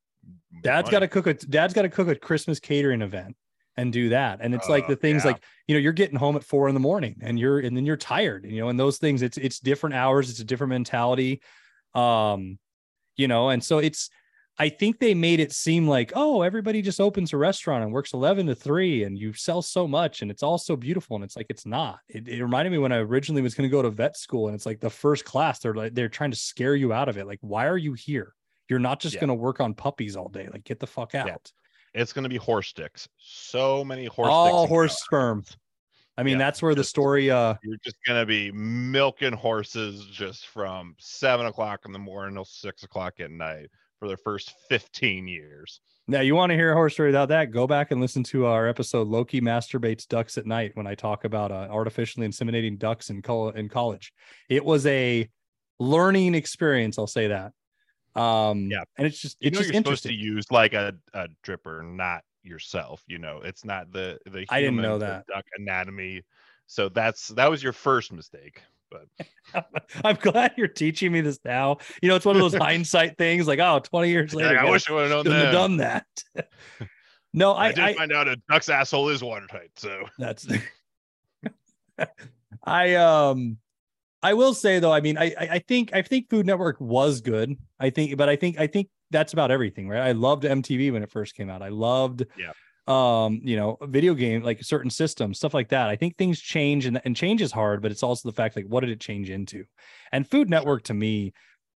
dad's got to cook a dad's got to cook a Christmas catering event and do that. And it's uh, like the things yeah. like, you know, you're getting home at four in the morning and you're, and then you're tired, you know, and those things, it's, it's different hours. It's a different mentality. Um, you know, and so it's, I think they made it seem like, oh, everybody just opens a restaurant and works 11 to 3 and you sell so much and it's all so beautiful. And it's like, it's not. It, it reminded me when I originally was going to go to vet school and it's like the first class, they're like, they're trying to scare you out of it. Like, why are you here? You're not just yeah. going to work on puppies all day. Like, get the fuck out. Yeah. It's going to be horse sticks. So many horse all horse sperm. I mean, yeah, that's where the story. Uh, you're just gonna be milking horses just from seven o'clock in the morning till six o'clock at night for the first 15 years. Now, you want to hear a horse story about that? Go back and listen to our episode "Loki Masturbates Ducks at Night" when I talk about uh, artificially inseminating ducks in, col- in college. It was a learning experience. I'll say that. Um, Yeah. and it's just You it's know just you're supposed interesting. to use like a, a dripper, not yourself. You know, it's not the the I didn't know human that. duck anatomy. So that's that was your first mistake. But I'm glad you're teaching me this now. You know, it's one of those hindsight things like, oh, 20 years Like, later, I wish I would have known shouldn't have done that. no, I, I, did I, find out a duck's asshole is watertight. So that's I um I will say though, I mean, I I think I think Food Network was good. I think, but I think I think that's about everything, right? I loved MTV when it first came out. I loved Yeah. um, you know, video game, like certain systems, stuff like that. I think things change and, and change is hard, but it's also the fact like what did it change into? And Food Network to me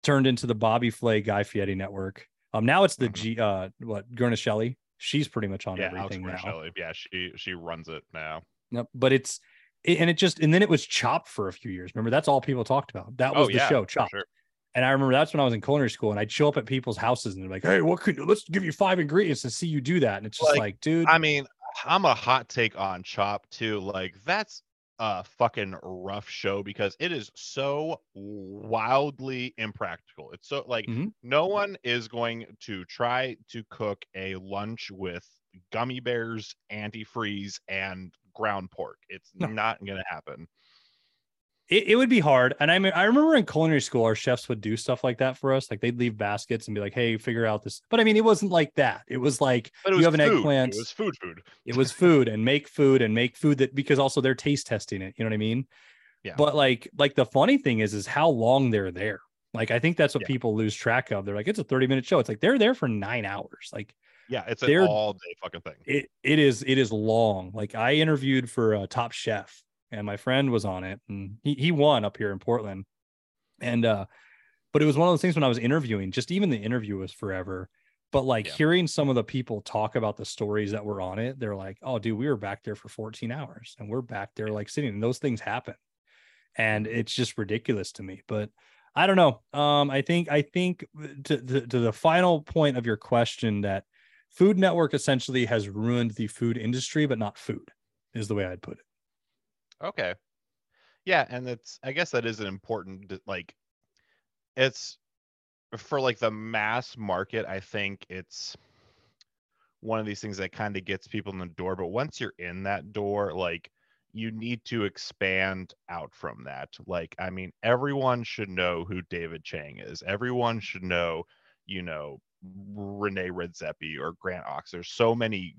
turned into the Bobby Flay Guy Fieri network. Um now it's the Mhm. G uh what Guarnaschelli. She's pretty much on yeah, everything now. Yeah, she she runs it now. Nope. But it's it, and it just and then it was chopped for a few years. Remember, that's all people talked about. That was oh the yeah, show, chopped. sure. And I remember that's when I was in culinary school, and I'd show up at people's houses and they're like, "Hey, what could let's give you five ingredients to see you do that." And it's just Like, like, dude, I mean, I'm a hot take on Chopped too. Like that's a fucking rough show because it is so wildly impractical. It's so like Mhm. no one is going to try to cook a lunch with gummy bears, antifreeze, and ground pork. It's No. not gonna happen. it, it would be hard. And I mean, I remember in culinary school, our chefs would do stuff like that for us. Like they'd leave baskets and be like, "Hey, figure out this." But I mean, it wasn't like that. It was like it You was have an food. eggplant. It was food food. it was food and make food and make food that because also they're taste testing it. You know what I mean? Yeah. But like, like the funny thing is, is how long they're there. Like, I think that's what Yeah. people lose track of. They're like, it's a 30 minute show. It's like they're there for nine hours. Like Yeah, it's an all day fucking thing. it, it is, it is long. Like I interviewed for a top chef and my friend was on it and he, he won up here in Portland. And, uh, but it was one of those things when I was interviewing, just even the interview was forever. But like Yeah. hearing some of the people talk about the stories that were on it, they're like, oh, dude, we were back there for 14 hours and we're back there like sitting and those things happen. And it's just ridiculous to me. But I don't know. Um, I think, I think to, to, to the final point of your question that Food Network essentially has ruined the food industry, but not food, is the way I'd put it. Okay. Yeah, and it's I guess that is an important like it's for like the mass market, I think it's one of these things that kind of gets people in the door, but once you're in that door, like you need to expand out from that. Like, I mean, everyone should know who David Chang is. Everyone should know, you know, René Redzepi or Grant Achatz. There's so many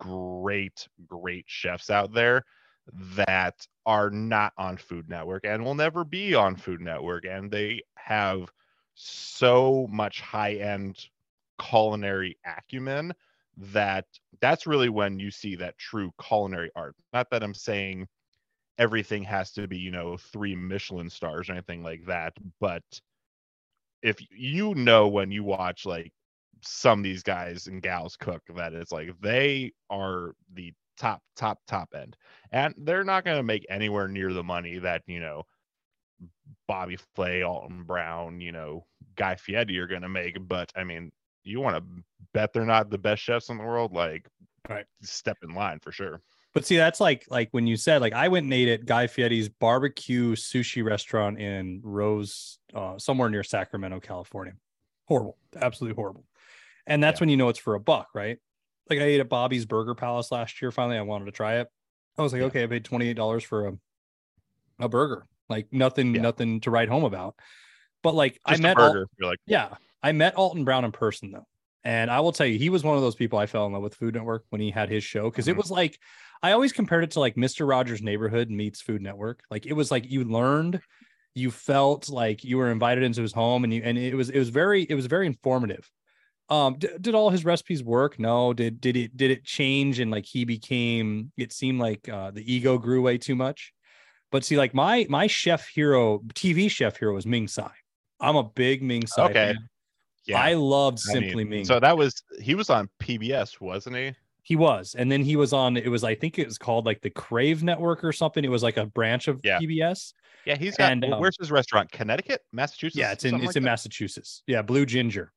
great, great chefs out there that are not on Food Network and will never be on Food Network. And they have so much high end culinary acumen that that's really when you see that true culinary art. Not that I'm saying everything has to be, you know, three Michelin stars or anything like that, but if you know when you watch like some of these guys and gals cook that it's like they are the top top top end and they're not going to make anywhere near the money that you know bobby flay alton brown you know guy fieri are going to make but i mean you want to bet they're not the best chefs in the world like Right. step in line for sure But see, that's like like when you said like I went and ate at Guy Fieri's barbecue sushi restaurant in Rose, uh, somewhere near Sacramento, California. Horrible, absolutely horrible. And that's Yeah. when you know it's for a buck, right? Like I ate at Bobby's Burger Palace last year. Finally, I wanted to try it. I was like, Yeah. okay, I paid twenty eight dollars for a a burger. Like nothing, Yeah. nothing to write home about. But like I Just a met Al- you're like yeah, I met Alton Brown in person though. And I will tell you, he was one of those people I fell in love with Food Network when he had his show because it Mhm. was like I always compared it to like Mr. Rogers' Neighborhood meets Food Network. Like it was like you learned, you felt like you were invited into his home, and you and it was it was very it was very informative. Um, d- did all his recipes work? No. Did did it did it change and like he became? It seemed like uh, the ego grew way too much. But see, like my my chef hero, TV chef hero was Ming Tsai. I'm a big Ming Tsai Okay. fan. yeah I loved I mean, Simply Ming. so that was he was on pbs wasn't he he was, and then he was on. It was I think it was called like the Crave Network or something. It was like a branch of Yeah. PBS. yeah he's got And, um, where's his restaurant connecticut massachusetts Yeah, it's in it's like in that? Massachusetts. Yeah, Blue Ginger.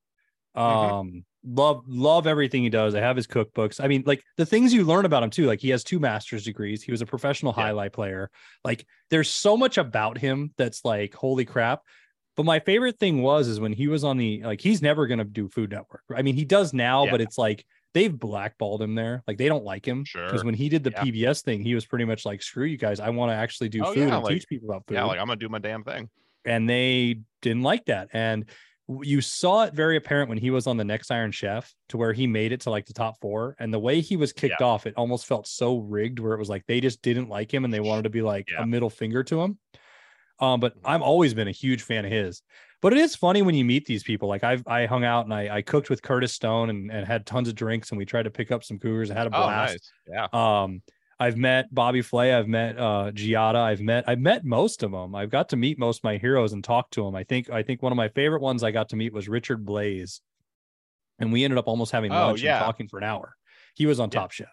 Mhm. Um, love love everything he does. I have his cookbooks. I mean, like the things you learn about him too. Like he has two master's degrees. He was a professional Yeah. highlight player. Like there's so much about him that's like holy crap. But my favorite thing was is when he was on the like he's never gonna do Food Network. I mean, he does now, Yeah. but it's like they've blackballed him there. Like they don't like him because Sure. when he did the Yeah. PBS thing, he was pretty much like, "Screw you guys! I want to actually do Oh, food yeah, and like- teach people about food." Yeah, like I'm gonna do my damn thing. and they didn't like that. And you saw it very apparent when he was on the Next Iron Chef to where he made it to like the top four. And the way he was kicked off, it almost felt so rigged where it was like they just didn't like him and they wanted to be like Yeah. a middle finger to him. Um, but I've always been a huge fan of his. But it is funny when you meet these people. Like I've I hung out and I, I cooked with Curtis Stone and, and had tons of drinks and we tried to pick up some cougars. I had a Oh, blast. nice. Yeah. Um, I've met Bobby Flay. I've met uh, Giada. I've met I've met most of them. I've got to meet most of my heroes and talk to them. I think I think one of my favorite ones I got to meet was Richard Blais, and we ended up almost having Oh, lunch yeah. and talking for an hour. He was on Yeah. Top Chef.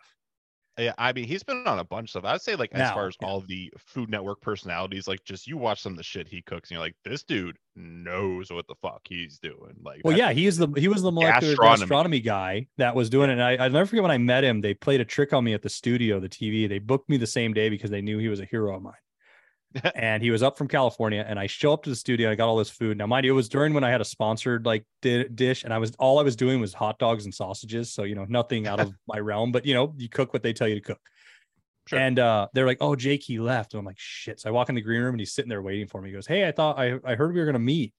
Yeah, I mean, he's been on a bunch of stuff. I'd say, like, as Now, far as yeah. all the Food Network personalities, like, just you watch some of the shit he cooks, and you're like, this dude knows what the fuck he's doing. Like, Well, yeah, he is the he was the molecular Gastronomy. gastronomy, guy that was doing it. And I, I'll never forget when I met him. They played a trick on me at the studio, the TV. They booked me the same day because they knew he was a hero of mine. and he was up from California, and I show up to the studio. I got all this food. Now, mind you, it was during when I had a sponsored like di- dish, and I was all I was doing was hot dogs and sausages. So you know, nothing out of my realm. But you know, you cook what they tell you to cook. Sure. And uh, they're like, "Oh, Jake, he left." And I'm like, "Shit!" So I walk in the green room, and he's sitting there waiting for me. He goes, "Hey, I thought I I heard we were gonna meet."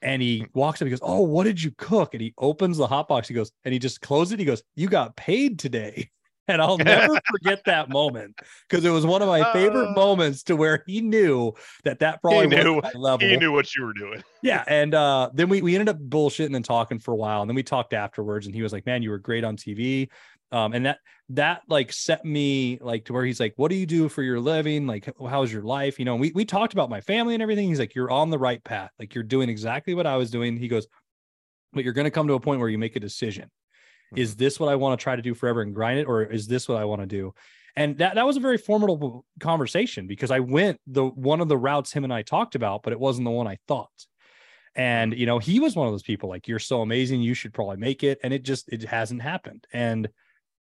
And he walks up, he goes, Oh, what did you cook? And he opens the hot box. He goes, and he just closed it. He goes, You got paid today. And I'll never forget that moment because it was one of my favorite Uh. moments to where he knew that that probably knew- wasn't my level. he knew what you were doing. Yeah. And uh, then we, we ended up bullshitting and talking for a while. And then we talked afterwards and he was like, man, you were great on TV. Um, and that, that like set me like to where he's like, what do you do for your living? Like, how's your life? You know, we, we talked about my family and everything. He's like, you're on the right path. Like you're doing exactly what I was doing. He goes, but you're going to come to a point where you make a decision. Is this what I want to try to do forever and grind it? Or is this what I want to do? And that, that was a very formidable conversation because I went the one of the routes him and I talked about, but it wasn't the one I thought. And you know, he was one of those people like you're so amazing, you should probably make it. And it just it hasn't happened. And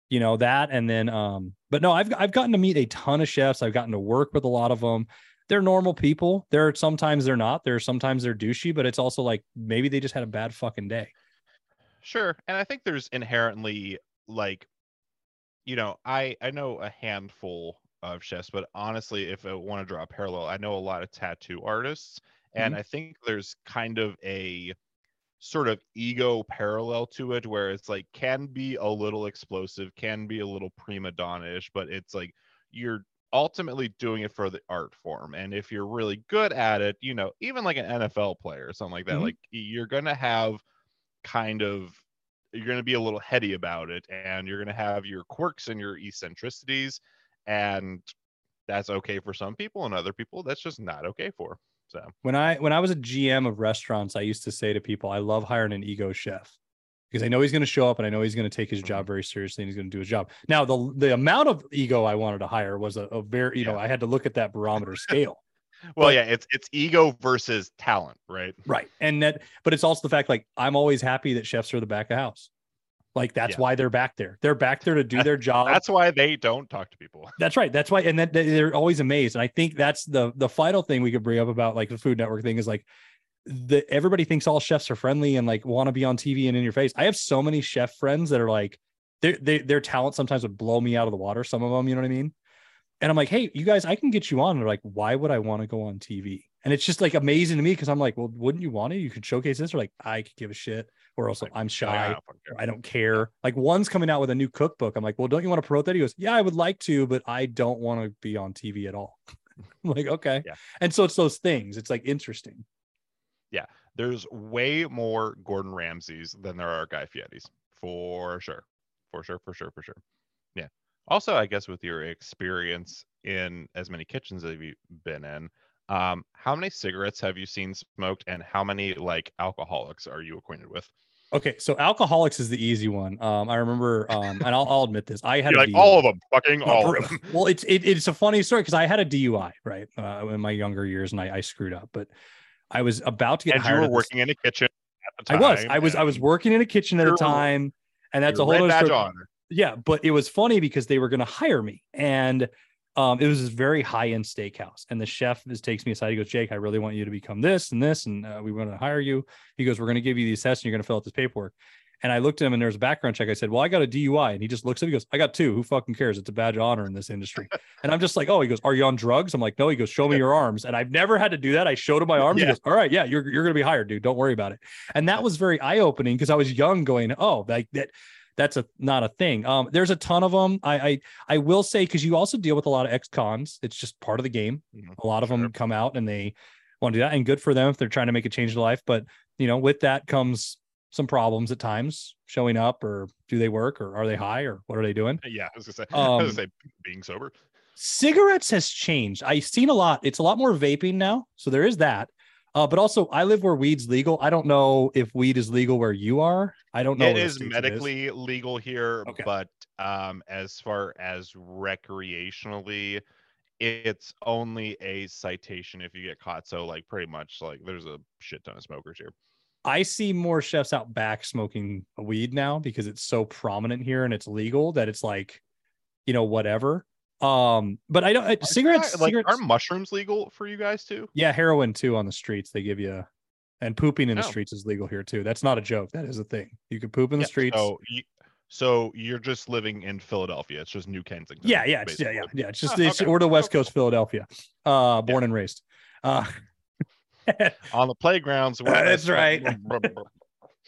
you know that, and then um, but no, I've I've gotten to meet a ton of chefs. I've gotten to work with a lot of them. They're normal people. There are sometimes they're not. There are sometimes they're douchey, but it's also like maybe they just had a bad fucking day. Sure. And I think there's inherently like you know, I I know a handful of chefs, but honestly, if I want to draw a parallel, I know a lot of tattoo artists, and I think there's kind of a sort of ego parallel to it where it's like can be a little explosive, can be a little prima donna-ish, but it's like you're ultimately doing it for the art form. And if you're really good at it, you know, even like an NFL player or something like that, Mhm. like you're gonna have kind of you're going to be a little heady about it and you're going to have your quirks and your eccentricities and that's okay for some people and other people that's just not okay for so when I when I was a GM of restaurants, I used to say to people, I love hiring an ego chef because I know he's going to show up and I know he's going to take his job mm-hmm. very seriously and he's going to do his job. Now, the the amount of ego I wanted to hire was a, a very, you know, I had to look at that barometer scale. Well But- yeah it's it's ego versus talent right right. And that, but it's also the fact like I'm always happy that chefs are the back of house. Like that's Yeah. why they're back there. They're back there to do their job. that's why they don't talk to people That's right. That's why, and that they're always amazed. And I think that's the the final thing we could bring up about like the Food Network thing is like the everybody thinks all chefs are friendly and like want to be on TV and in your face. I have so many chef friends that are like their they, their talent sometimes would blow me out of the water. Some of them, you know what I mean? And I'm like, hey, you guys, I can get you on. And they're like, why would I want to go on TV? And it's just like amazing to me because I'm like, well, wouldn't you want to? You could showcase this, or like, I could give a shit, or also Like, I'm shy. I don't fucking care. I don't care. Like one's coming out with a new cookbook. I'm like, well, don't you want to promote that? He goes, yeah, I would like to, but I don't want to be on TV at all. I'm like, okay. Yeah. And so it's those things. It's like interesting. Yeah. There's way more gordon ramsays than there are guy fieri's for sure for sure for sure for sure yeah also i guess with your experience in as many kitchens as you've been in um how many cigarettes have you seen smoked and how many like alcoholics are you acquainted with Okay. So alcoholics is the easy one. Um, I remember, um, and I'll, I'll admit this. I had a like DUI. all of them fucking all of them well, it's it, it's a funny story because I had a DUI right uh, in my younger years and I, I screwed up, but I was about to get and you were working in a kitchen at the I was I was I was working in a kitchen at a time, and that's a whole red other badge story. honor yeah but it was funny because they were going to hire me and Um, it was this very high end steakhouse, and the chef is takes me aside. He goes, "Jake, I really want you to become this and this, and uh, we want to hire you." He goes, "We're going to give you these tests, and you're going to fill out this paperwork." And I looked at him, and there's a background check. I said, "Well, I got a DUI," and he just looks at me, he goes, "I got two. Who fucking cares? It's a badge of honor in this industry." and I'm just like, "Oh," he goes, "Are you on drugs?" I'm like, "No." He goes, "Show me your arms," and I've never had to do that. I showed him my arms. Yeah. He goes, "All right, yeah, you're you're going to be hired, dude. Don't worry about it." And that was very eye opening because I was young, going, "Oh, like that." That's a not a thing. Um, there's a ton of them. I I, I will say because you also deal with a lot of ex-cons. It's just part of the game. Mhm. A lot of Sure. them come out and they want to do that, and good for them if they're trying to make a change in life. But you know, with that comes some problems at times showing up, or do they work, or are they high, or what are they doing? Yeah, I was gonna say. I Um, was gonna say being sober. cigarettes has changed. I've seen a lot. It's a lot more vaping now. So there is that. Uh, but also, I live where weed's legal. I don't know if weed is legal where you are. I don't know. It is what is states medically legal here, Okay. but um, as far as recreationally, it's only a citation if you get caught. So like pretty much like there's a shit ton of smokers here. I see more chefs out back smoking weed now because it's so prominent here and it's legal that it's like, you know, whatever. Um, but I don't uh, cigarettes. like cigarettes are mushrooms legal for you guys too? yeah, heroin too on the streets. They give you, and pooping in the Oh. streets is legal here too. That's not a joke. That is a thing. You can poop in the Yeah, streets. So you, so you're just living in Philadelphia. It's just New Kensington. Yeah, yeah, yeah, yeah, yeah. It's just Oh, it's okay. or the West Coast, Philadelphia. Uh, born and raised. Uh, On the playgrounds. where That's right.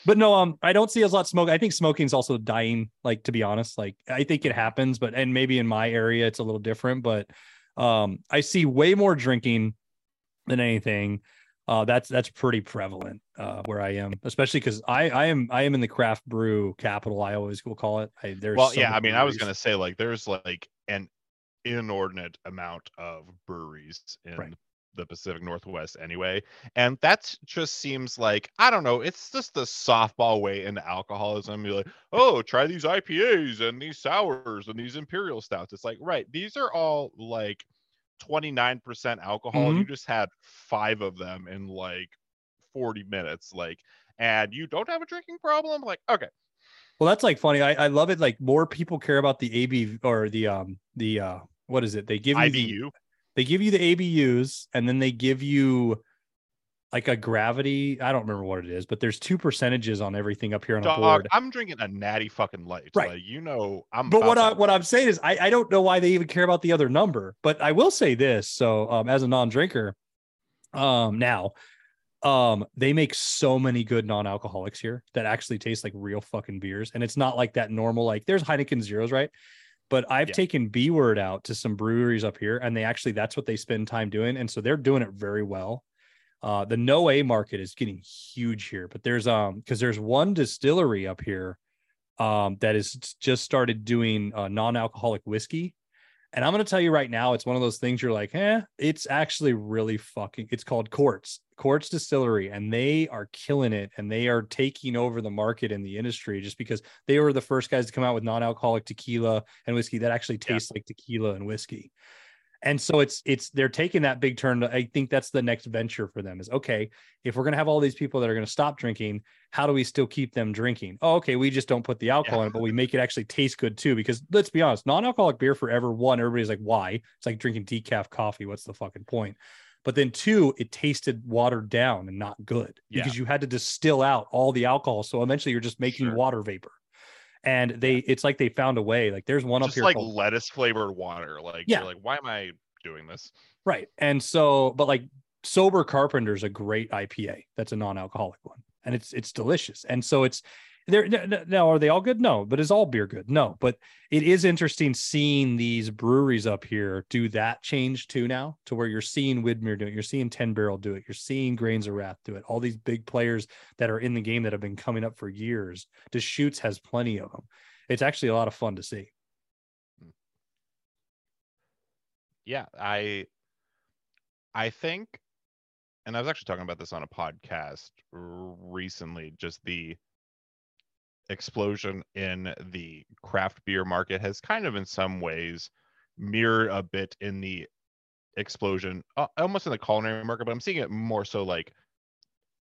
But no, um, I don't see as a lot of smoke. I think smoking's also dying. Like to be honest, like I think it happens, but and maybe in my area it's a little different. But um, I see way more drinking than anything. Uh, that's that's pretty prevalent uh, where I am, especially because I I am I am in the craft brew capital. I always will call it. I, there's well, so yeah. I mean, I was gonna say like there's like an inordinate amount of breweries in Right. The Pacific Northwest anyway, and that just seems like I don't know. It's just the softball way into alcoholism. You're like, oh, try these IPAs and these sours and these imperial stouts. It's like, right, these are all like 29% alcohol. You just had five of them in like 40 minutes, like, and you don't have a drinking problem. Like, okay, Well, that's like funny. I, I love it. Like more people care about the AB or the um the uh what is it? They give you the, IBU. They give you the ABUs and then they give you like a gravity. I don't remember what it is, but there's two percentages on everything up here on a Dog, board. I'm drinking a natty fucking light. Right. Like, you know, I'm. But what I what I'm saying is I, I don't know why they even care about the other number. But I will say this. So um as a non-drinker, um now um they make so many good non-alcoholics here that actually taste like real fucking beers. And it's not like that normal, like there's Heineken zeros, right? But I've Yeah. taken B word out to some breweries up here, and they actually that's what they spend time doing. And so they're doing it very well. Uh, the no A market is getting huge here, but there's um because there's one distillery up here um that is just started doing uh, non-alcoholic whiskey. And I'm gonna tell you right now, it's one of those things you're like, eh, it's actually really fucking it's called Quartz, Quartz Distillery, and they are killing it and they are taking over the market in the industry just because they were the first guys to come out with non-alcoholic tequila and whiskey that actually Yeah. tastes like tequila and whiskey and so it's it's they're taking that big turn i think that's the next venture for them is okay if we're going to have all these people that are going to stop drinking how do we still keep them drinking? Oh okay we just don't put the alcohol in it but we make it actually taste good too because let's be honest non-alcoholic beer forever one everybody's like why? It's like drinking decaf coffee what's the fucking point? But then two it tasted watered down and not good Yeah. because you had to distill out all the alcohol so eventually you're just making Sure. water vapor and they it's like they found a way like there's one up here like called- lettuce flavored water. Like, Yeah. you're like, why am I doing this? Right. And so, but like Sober Carpenter is a great IPA. That's a non-alcoholic one, and it's it's delicious. And so it's there. Now, are they all good? No, but is all beer good? No, but it is interesting seeing these breweries up here do that change too now, to where you're seeing Widmer do it, you're seeing Ten Barrel do it, you're seeing Grains of Wrath do it. All these big players that are in the game that have been coming up for years. Deschutes has plenty of them. It's actually a lot of fun to see. yeah i i think and i was actually talking about this on a podcast recently just the explosion in the craft beer market has kind of in some ways mirrored a bit in the explosion almost in the culinary market but i'm seeing it more so like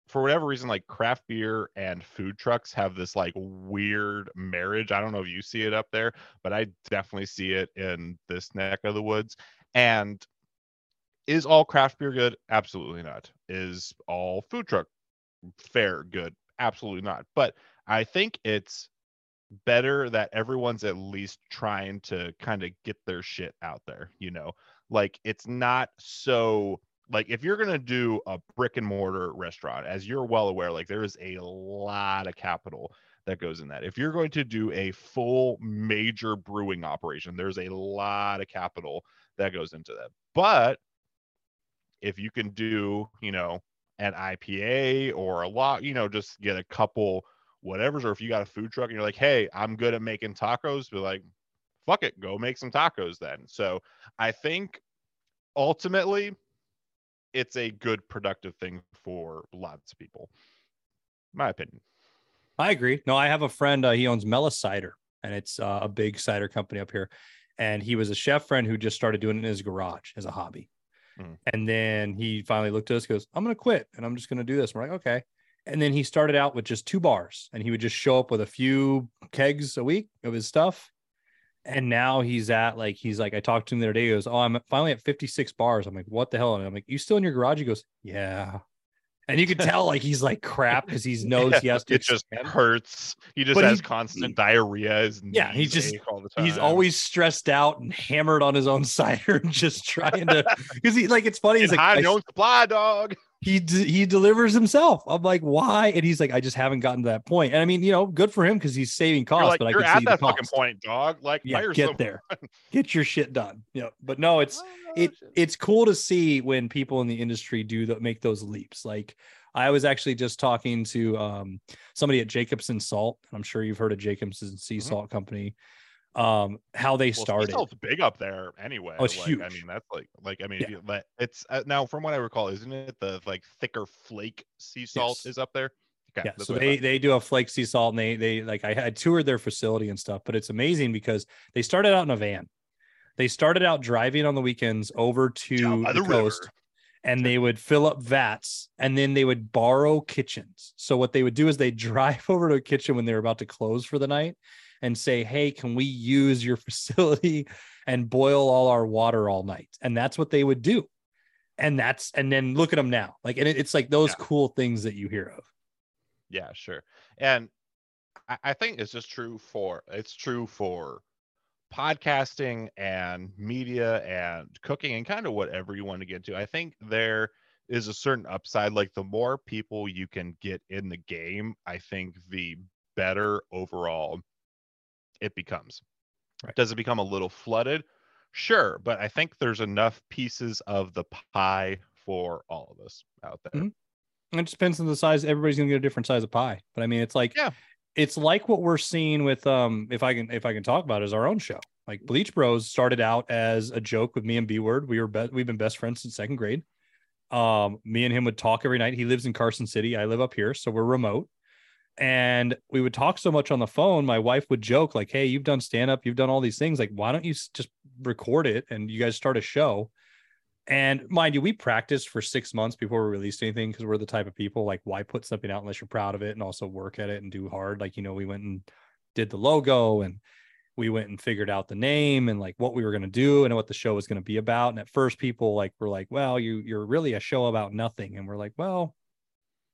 for whatever reason, like craft beer and food trucks have this like weird marriage. I don't know if you see it up there, but I definitely see it in this neck of the woods. And is all craft beer good? Absolutely not. Is all food truck fair good? Absolutely not. But I think it's better that everyone's at least trying to kind of get their shit out there, you know? Like it's not so like if you're going to do a brick and mortar restaurant as you're well aware like there is a lot of capital that goes in that. If you're going to do a full major brewing operation, there's a lot of capital that goes into that. But if you can do, you know, an IPA or a lot, you know, just get a couple whatever's, or if you got a food truck and you're like, hey, I'm good at making tacos, be like, fuck it, go make some tacos then. So I think ultimately it's a good productive thing for lots of people. My opinion. I agree. No, I have a friend. Uh, he owns Mellis Cider, and it's uh, a big cider company up here. And he was a chef friend who just started doing it in his garage as a hobby. Mm. And then he finally looked at us, goes, "I'm going to quit, and I'm just going to do this." And we're like, "Okay." And then he started out with just two bars, and he would just show up with a few kegs a week of his stuff. And now he's at like he's like I talked to him the other day. He goes, "Oh, I'm finally at 56 bars." I'm like, "What the hell?" And I'm like, "You still in your garage?" He goes, "Yeah." and you can tell like he's like crap because he knows he has to. It just hurts. He just but has he, constant diarrhea. yeah, he just all the time. He's always stressed out and hammered on his own cider and just trying to because he like it's funny. He's like, high no supply, dog he d- he delivers himself. I'm like, why? And he's like, I just haven't gotten to that point. And I mean, you know, good for him because he's saving costs. Like, but you're I can at see that the fucking point, dog. Like, yeah, get someone. there, get your shit done. Yeah, but no, it's oh, it shit. it's cool to see when people in the industry do that, make those leaps. Like, I was actually just talking to um, somebody at Jacobsen Salt. I'm sure you've heard of Jacobsen Sea mm-hmm. Salt Company um how they well, started it's big up there anyway oh, it's like, huge. i mean that's like like i mean yeah. you, it's uh, now from what i recall isn't it the like thicker flake sea salt yes. is up there okay, yeah so they they do a flake sea salt and they they like i had toured their facility and stuff but it's amazing because they started out in a van they started out driving on the weekends over to the, the coast and they would fill up vats and then they would borrow kitchens. So what they would do is they drive over to a kitchen when they were about to close for the night and say, Hey, can we use your facility and boil all our water all night? And that's what they would do. And that's, and then look at them now. Like, and it, it's like those yeah. cool things that you hear of. Yeah, sure. And I, I think it's just true for, it's true for podcasting and media and cooking and kind of whatever you want to get to. I think there is a certain upside. Like the more people you can get in the game, I think the better overall it becomes. Right. Does it become a little flooded? Sure, but I think there's enough pieces of the pie for all of us out there. Mm-hmm. It depends on the size. Everybody's gonna get a different size of pie. But I mean, it's like yeah, it's like what we're seeing with um, if I can if I can talk about it, is our own show. Like Bleach Bros started out as a joke with me and B Word. We were be- we've been best friends since second grade. Um, me and him would talk every night. He lives in Carson City. I live up here, so we're remote and we would talk so much on the phone my wife would joke like hey you've done stand up you've done all these things like why don't you just record it and you guys start a show? And mind you we practiced for six months before we released anything because we're the type of people like why put something out unless you're proud of it and also work at it and do hard? Like you know we went and did the logo and we went and figured out the name and like what we were going to do and what the show was going to be about. And at first people like were like well you you're really a show about nothing. And we're like well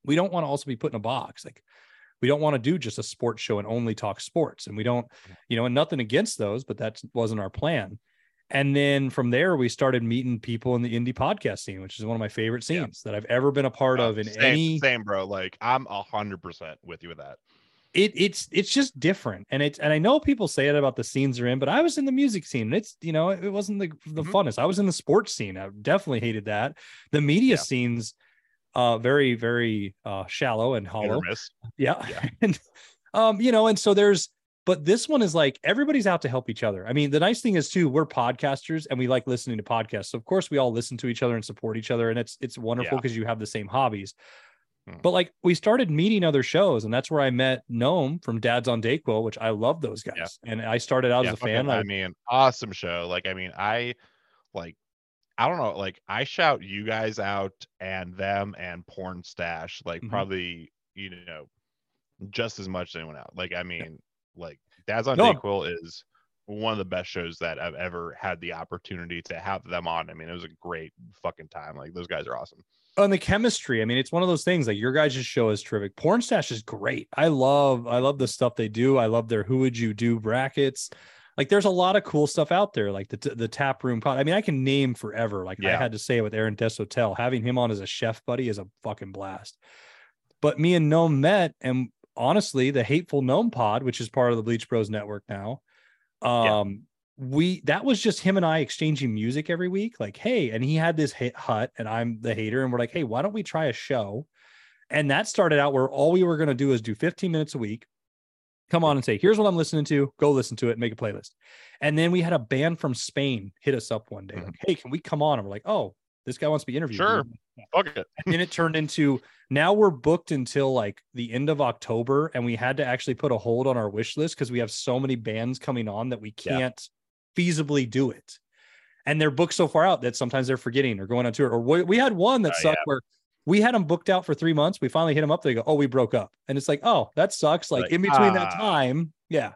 we don't want to also be put in a box. Like we don't want to do just a sports show and only talk sports and we don't you know and nothing against those but that wasn't our plan and then from there we started meeting people in the indie podcast scene which is one of my favorite scenes yeah. that i've ever been a part of in same, any same bro like i'm a hundred percent with you with that it it's it's just different and it's and i know people say it about the scenes they're in but i was in the music scene and it's you know it wasn't the, the mm-hmm. funnest i was in the sports scene i definitely hated that the media yeah. scenes uh, very, very uh, shallow and hollow. Yeah. yeah. and, um, you know, and so there's, but this one is like everybody's out to help each other. I mean, the nice thing is too, we're podcasters and we like listening to podcasts. So of course we all listen to each other and support each other. And it's, it's wonderful because yeah. you have the same hobbies. Hmm. But like we started meeting other shows, and that's where I met Gnome from Dad's on Dayquil, which I love those guys. Yeah. And I started out yeah, as a fan. I mean, awesome show. Like, I mean, I like I don't know, like I shout you guys out and them and porn stash, like Mhm. probably, you know, just as much as anyone else. Like, I mean, like Dads on No. Dayquil is one of the best shows that I've ever had the opportunity to have them on. I mean, it was a great fucking time. Like those guys are awesome. on the chemistry, I mean, it's one of those things like your guys' show is terrific. Porn stash is great. I love, I love the stuff they do. I love their who would you do brackets. Like there's a lot of cool stuff out there, like the the tap room pod. I mean, I can name forever. Like I had to say it with Aaron Deshotel, having him on as a chef buddy is a fucking blast. But me and Gnome met, and honestly, the Hateful Gnome Pod, which is part of the Bleach Bros Network now, Yeah. um, we that was just him and I exchanging music every week. Like, hey, and he had this hit hut, and I'm the hater, and we're like, hey, why don't we try a show? And that started out where all we were going to do is do 15 minutes a week. Come on and say, here's what I'm listening to. Go listen to it and make a playlist. And then we had a band from Spain hit us up one day, Mhm. like, hey, can we come on? And we're like, oh, this guy wants to be interviewed. Sure. Fuck it. And then it turned into now we're booked until like the end of October, and we had to actually put a hold on our wish list because we have so many bands coming on that we can't feasibly do it. And they're booked so far out that sometimes they're forgetting or going on tour. Or we, we had one that Oh, sucked where we had them booked out for three months. We finally hit them up. They go, "Oh, we broke up," and it's like, "Oh, that sucks." Like, Like, in between that ah. time, yeah.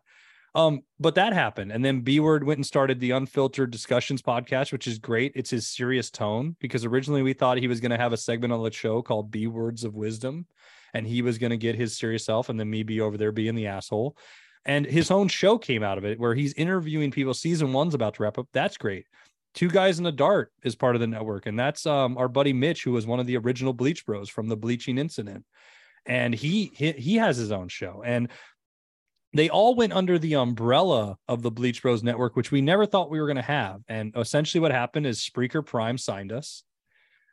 Um, but that happened, and then B Word went and started the Unfiltered Discussions podcast, which is great. It's his serious tone because originally we thought he was going to have a segment on the show called B Words of Wisdom, and he was going to get his serious self, and then me be over there being the asshole. And his own show came out of it where he's interviewing people. Season one's about to wrap up. That's great. Two guys in a dart is part of the network, and that's um our buddy Mitch, who was one of the original Bleach Bros from the bleaching incident, and he he, he has his own show, and they all went under the umbrella of the Bleach Bros network, which we never thought we were going to have. And essentially, what happened is Spreaker Prime signed us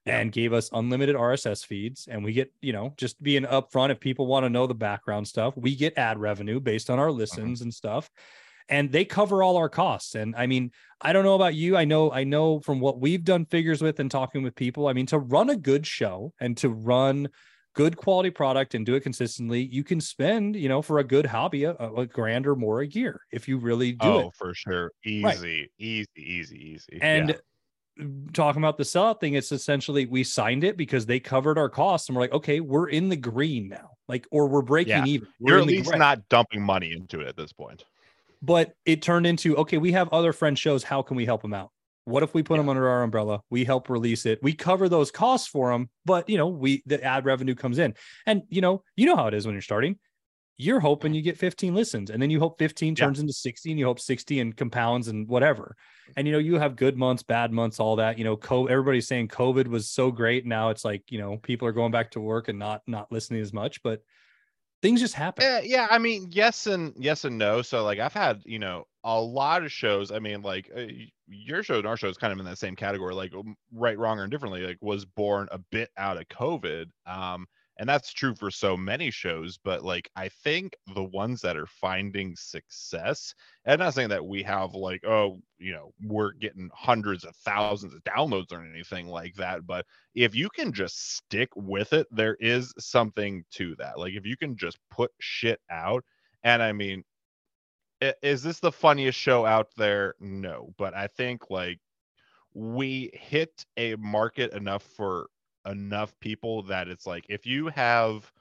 Yeah. and gave us unlimited RSS feeds, and we get you know just being upfront if people want to know the background stuff, we get ad revenue based on our listens and stuff and they cover all our costs and i mean i don't know about you i know i know from what we've done figures with and talking with people i mean to run a good show and to run good quality product and do it consistently you can spend you know for a good hobby a, a grand or more a year if you really do oh, it for sure. Right. Easy, easy, easy, easy. and yeah. talking about the sellout thing it's essentially we signed it because they covered our costs and we're like okay we're in the green now like or we're breaking Yeah. even We're you're at least not dumping money into it at this point. But it turned into okay we have other friend shows. How can we help them out? What if we put Yeah. them under our umbrella? We help release it. We cover those costs for them but you know we the ad revenue comes in. And you know you know how it is when you're starting. You're hoping you get 15 listens and then you hope 15 Yeah. turns into 60 and you hope 60 and compounds and whatever. And you know you have good months bad months all that you know co- everybody's saying covid was so great. Now it's like you know people are going back to work and not not listening as much but things just happen Eh, yeah, I mean, yes and yes and no. So like I've had, you know, a lot of shows. I mean, like uh, your show and our show is kind of in that same category, like um, right, wrong, or indifferently, like was born a bit out of COVID. Um, and that's true for so many shows, but like I think the ones that are finding success, and I'm not saying that we have like, oh, you know, we're getting hundreds of thousands of downloads or anything like that, but if you can just stick with it, there is something to that. Like if you can just put shit out, and I mean, is this the funniest show out there? No, but I think like we hit a market enough for enough people that it's like if you have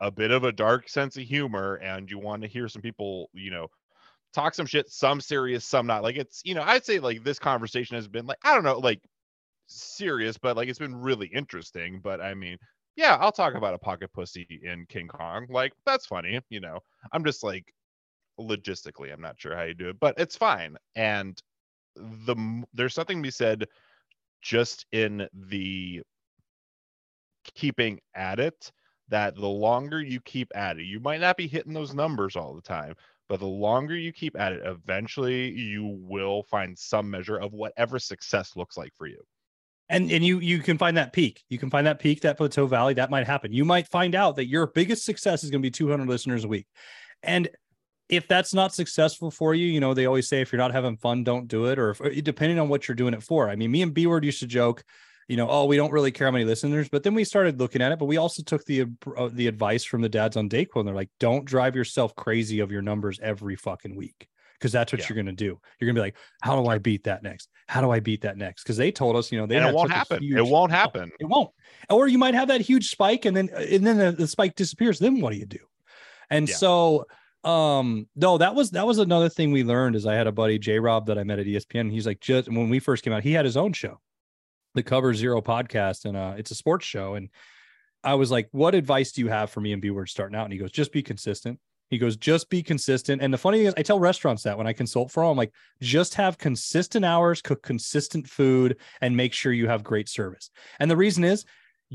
a bit of a dark sense of humor and you want to hear some people, you know, talk some shit, some serious, some not. Like it's, you know, I'd say like this conversation has been like, I don't know, like serious, but like it's been really interesting. But I mean, yeah, I'll talk about a pocket pussy in King Kong. Like that's funny, you know. I'm just like logistically, I'm not sure how you do it, but it's fine. And the there's something to be said just in the keeping at it that the longer you keep at it, you might not be hitting those numbers all the time, but the longer you keep at it, eventually you will find some measure of whatever success looks like for you. and and you you can find that peak. You can find that peak that plateau valley that might happen. You might find out that your biggest success is going to be 200 listeners a week. And if that's not successful for you you know they always say if you're not having fun don't do it or if, depending on what you're doing it for. I mean me and b word used to joke you know oh we don't really care how many listeners but then we started looking at it but we also took the uh, the advice from the dads on dayquil and they're like don't drive yourself crazy of your numbers every fucking week because that's what Yeah. you're going to do. You're going to be like, how do I beat that next? How do I beat that next? Because they told us, you know, they and it won't happen. huge- It won't happen. It won't. Or you might have that huge spike, and then and then the, the spike disappears. Then what do you do? And Yeah. so, um, no, that was that was another thing we learned. Is I had a buddy J Rob that I met at ESPN. He's like, just when we first came out, he had his own show, the Cover Zero podcast, and uh, it's a sports show. And I was like, what advice do you have for me and B Word starting out? And he goes, just be consistent. He goes, just be consistent. And the funny thing is, I tell restaurants that when I consult for them, I'm like, just have consistent hours, cook consistent food, and make sure you have great service. And the reason is,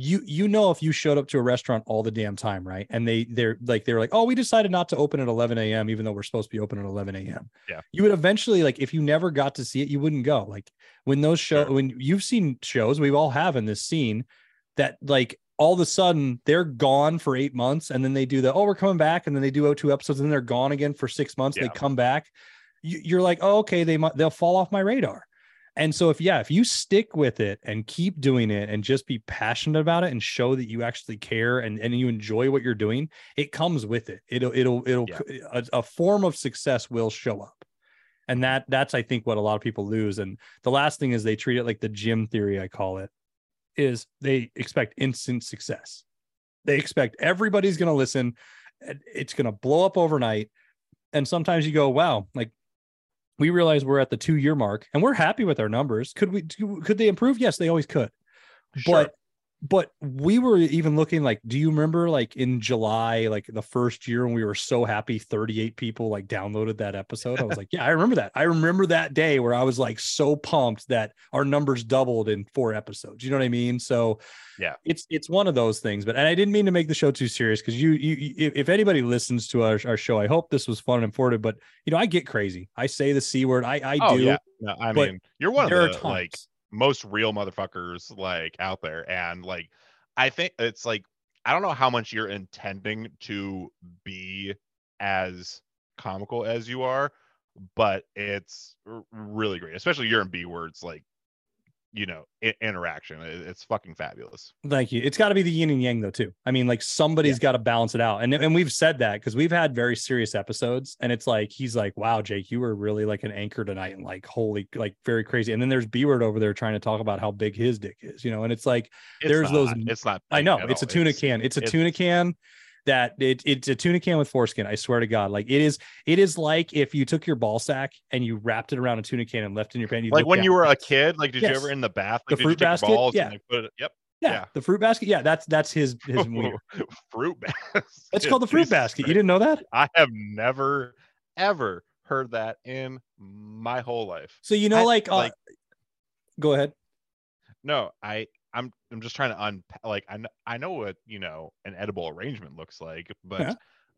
you you know if you showed up to a restaurant all the damn time, right? And they they're like they're like, oh, we decided not to open at 11 a.m. even though we're supposed to be open at 11 a.m. Yeah. you would eventually like if you never got to see it, you wouldn't go. Like when those show Sure. when you've seen shows, we all have in this scene that like all of a sudden they're gone for eight months and then they do the oh we're coming back and then they do two episodes and then they're gone again for six months. They come back. You, you're like, oh okay, they might they'll fall off my radar. And so if yeah, if you stick with it and keep doing it and just be passionate about it and show that you actually care and, and you enjoy what you're doing, it comes with it. It'll it'll it'll a, a form of success will show up. And that that's I think what a lot of people lose. And the last thing is they treat it like the gym theory, I call it, is they expect instant success. They expect everybody's gonna listen, it's gonna blow up overnight. And sometimes you go, wow, like we realize we're at the two year mark and we're happy with our numbers. Could we could they improve? Yes, they always could. Sure. But but we were even looking like, do you remember like in July, like the first year when we were so happy 38 people like downloaded that episode? I was like, yeah, I remember that. I remember that day where I was like so pumped that our numbers doubled in four episodes. You know what I mean? So Yeah. it's it's one of those things. But and I didn't mean to make the show too serious because you you if, anybody listens to our, our show, I hope this was fun and informative. But you know, I get crazy. I say the c word. I I oh do. yeah. No, I mean, you're one of the like most real motherfuckers like out there and like i think it's like i don't know how much you're intending to be as comical as you are but it's really great especially your and b words like you know I- interaction It- it's fucking fabulous Thank you. It's got to be the yin and yang though too. I mean, like somebody's got to balance it out. And and we've said that because we've had very serious episodes, and it's like he's like, "Wow, Jake, you were really like an anchor tonight," and like, holy, like very crazy. And then there's B word over there trying to talk about how big his dick is, you know. And it's like, It's There's those- it's not I know it's a tuna It's- can. It's a it's- tuna can that it, it's a tuna can with foreskin. I swear to God, like it is. It is like if you took your ball sack and you wrapped it around a tuna can and left it in your pants. like when you were a kid like did Yes. you ever in the bath The like, did fruit you take your basket? balls Yeah. and like, put it yep yeah, yeah. the fruit basket. Yeah, that's that's his his fruit basket It's called the fruit basket. You didn't know that? I have never ever heard that in my whole life. So you know, I- like, uh, like- go ahead. No, I I'm I'm just trying to unpack. Like I know, I know what you know an edible arrangement looks like, but Yeah.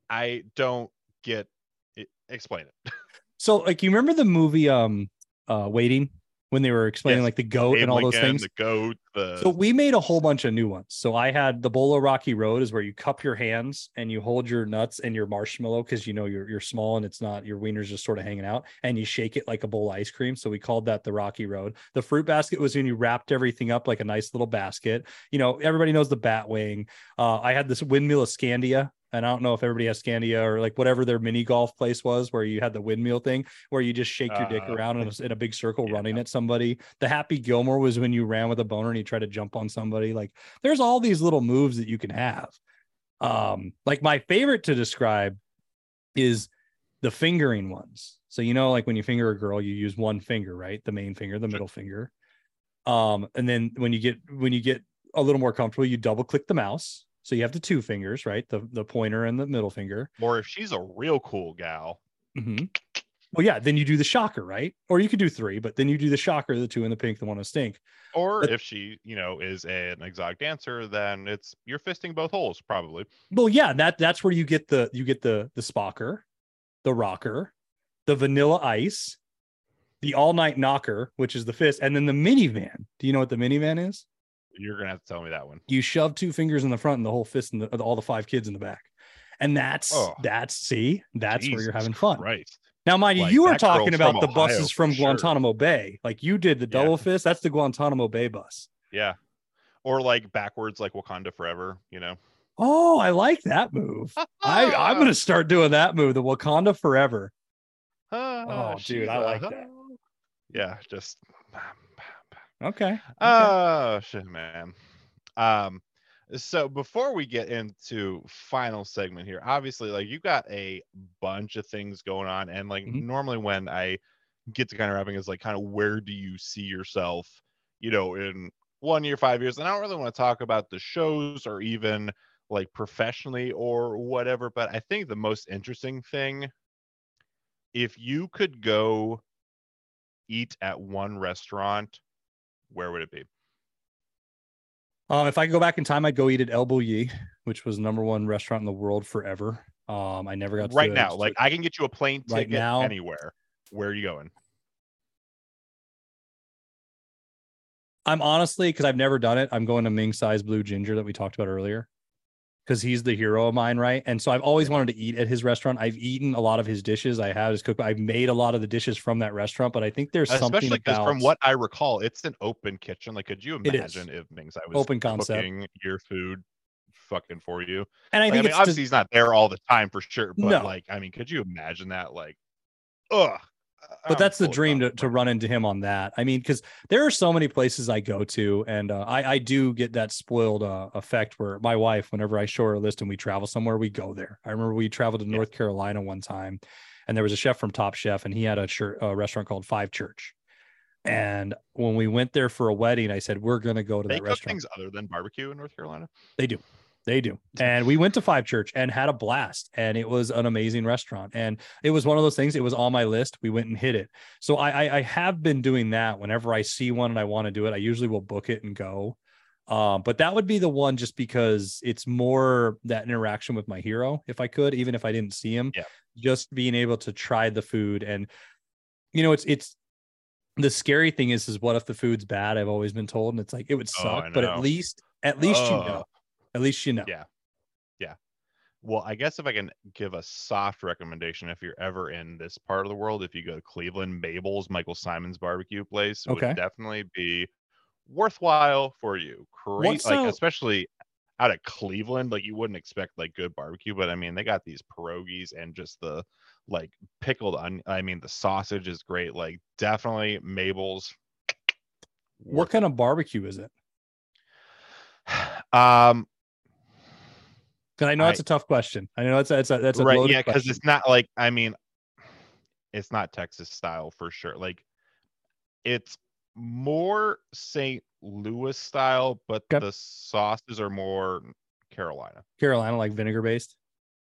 I don't get it. Explain it. So, like, you remember the movie, um, uh, Waiting, when they were explaining Yes. like the goat Abe and all those things. The goat. The So we made a whole bunch of new ones. So I had the Bolo Rocky Road is where you cup your hands and you hold your nuts and your marshmallow because you know you're you're small and it's not your wiener's just sort of hanging out and you shake it like a bowl of ice cream. So we called that the Rocky Road. The fruit basket was when you wrapped everything up like a nice little basket. You know, everybody knows the bat wing. Uh, I had this windmill of Scandia. And I don't know if everybody has Scandia or like whatever their mini golf place was where you had the windmill thing where you just shake your dick Uh, around in a, in a big circle yeah. running at somebody. The Happy Gilmore was when you ran with a boner and you tried to jump on somebody. Like there's all these little moves that you can have. Um, like my favorite to describe is the fingering ones. So you know, like when you finger a girl, you use one finger, right? The main finger, the middle finger. Um, and then when you get when you get a little more comfortable, you double click the mouse. So you have the two fingers, right? The the pointer and the middle finger. or if she's a real cool gal, Mhm. Well, yeah, then you do the shocker, right? Or you could do three, but then you do the shocker, the two in the pink, the one in stink. or But- if she you know is an exotic dancer, then it's you're fisting both holes probably. Well, yeah, that that's where you get the you get the the spocker, the rocker, the vanilla ice, the all night knocker, which is the fist, and then the minivan. Do you know what the minivan is? You're gonna have to tell me that one. You shove two fingers in the front and the whole fist and the, all the five kids in the back. And that's Oh. that's see, that's where you're having fun. Right. Now, mind you, Like, you were talking about the Ohio buses from sure. Guantanamo Bay. Like you did the Yeah. double fist. That's the Guantanamo Bay bus. Yeah. Or like backwards, like Wakanda Forever. You know. Oh, I like that move. I, I'm gonna start doing that move, the Wakanda Forever. Ah, Oh, dude, I like that. Yeah, just Okay. oh shit, man. Um, so before we get into final segment here, obviously, like you got a bunch of things going on, and like Mhm. normally when I get to kind of wrapping is like kind of where do you see yourself, you know, in one year, five years, and I don't really want to talk about the shows or even like professionally or whatever, but I think the most interesting thing, if you could go eat at one restaurant, where would it be? Um, if I could go back in time, I'd go eat at El Bulli, which was number one restaurant in the world forever. Um, I never got to right now. Like I can get you a plane Right ticket now? anywhere. Where are you going? I'm honestly because I've never done it. I'm going to Ming Tsai's Blue Ginger that we talked about earlier, because he's the hero of mine, right? And so I've always wanted to eat at his restaurant. I've eaten a lot of his dishes. I have his cook. I've made a lot of the dishes from that restaurant, but I think there's something Especially because about from what I recall, it's an open kitchen. Like, could you imagine if Ming's I was Open concept. cooking your food fucking for you? and I Like, I, think mean, obviously just, he's not there all the time for sure, but No. like, I mean, could you imagine that? Like, ugh. But that's the dream to, to run into him on that. I mean, because there are so many places I go to, and uh, I I do get that spoiled uh, effect where my wife, whenever I show her a list and we travel somewhere, we go there. I remember we traveled to Yeah. North Carolina one time, and there was a chef from Top Chef, and he had a, a restaurant called Five Church. And when we went there for a wedding, I said we're gonna go to They that cook restaurant. things other than barbecue in North Carolina. They do. They do. And we went to Five Church and had a blast. And it was an amazing restaurant. And it was one of those things, it was on my list. We went and hit it. So I, I, I have been doing that whenever I see one and I want to do it. I usually will book it and go. Um, but that would be the one just because it's more that interaction with my hero, if I could, even if I didn't see him. Yeah. Just being able to try the food. And you know, it's it's the scary thing is is what if the food's bad? I've always been told. And it's like it would Oh, suck, I but at least at least you know. At least you know. Yeah. Yeah. Well, I guess if I can give a soft recommendation, if you're ever in this part of the world, if you go to Cleveland, Mabel's, Michael Symon's barbecue place Okay. would definitely be worthwhile for you. Great, like so- especially out of Cleveland, like you wouldn't expect like good barbecue, but I mean they got these pierogies and just the like pickled onion. I mean the sausage is great. Like definitely Mabel's. What kind of barbecue is it? Um, Because I know I- that's a tough question. I know that's a, that's a that's a right yeah because it's not like i mean it's not texas style for sure like it's more st louis style but Okay. the sauces are more carolina Carolina, like vinegar based.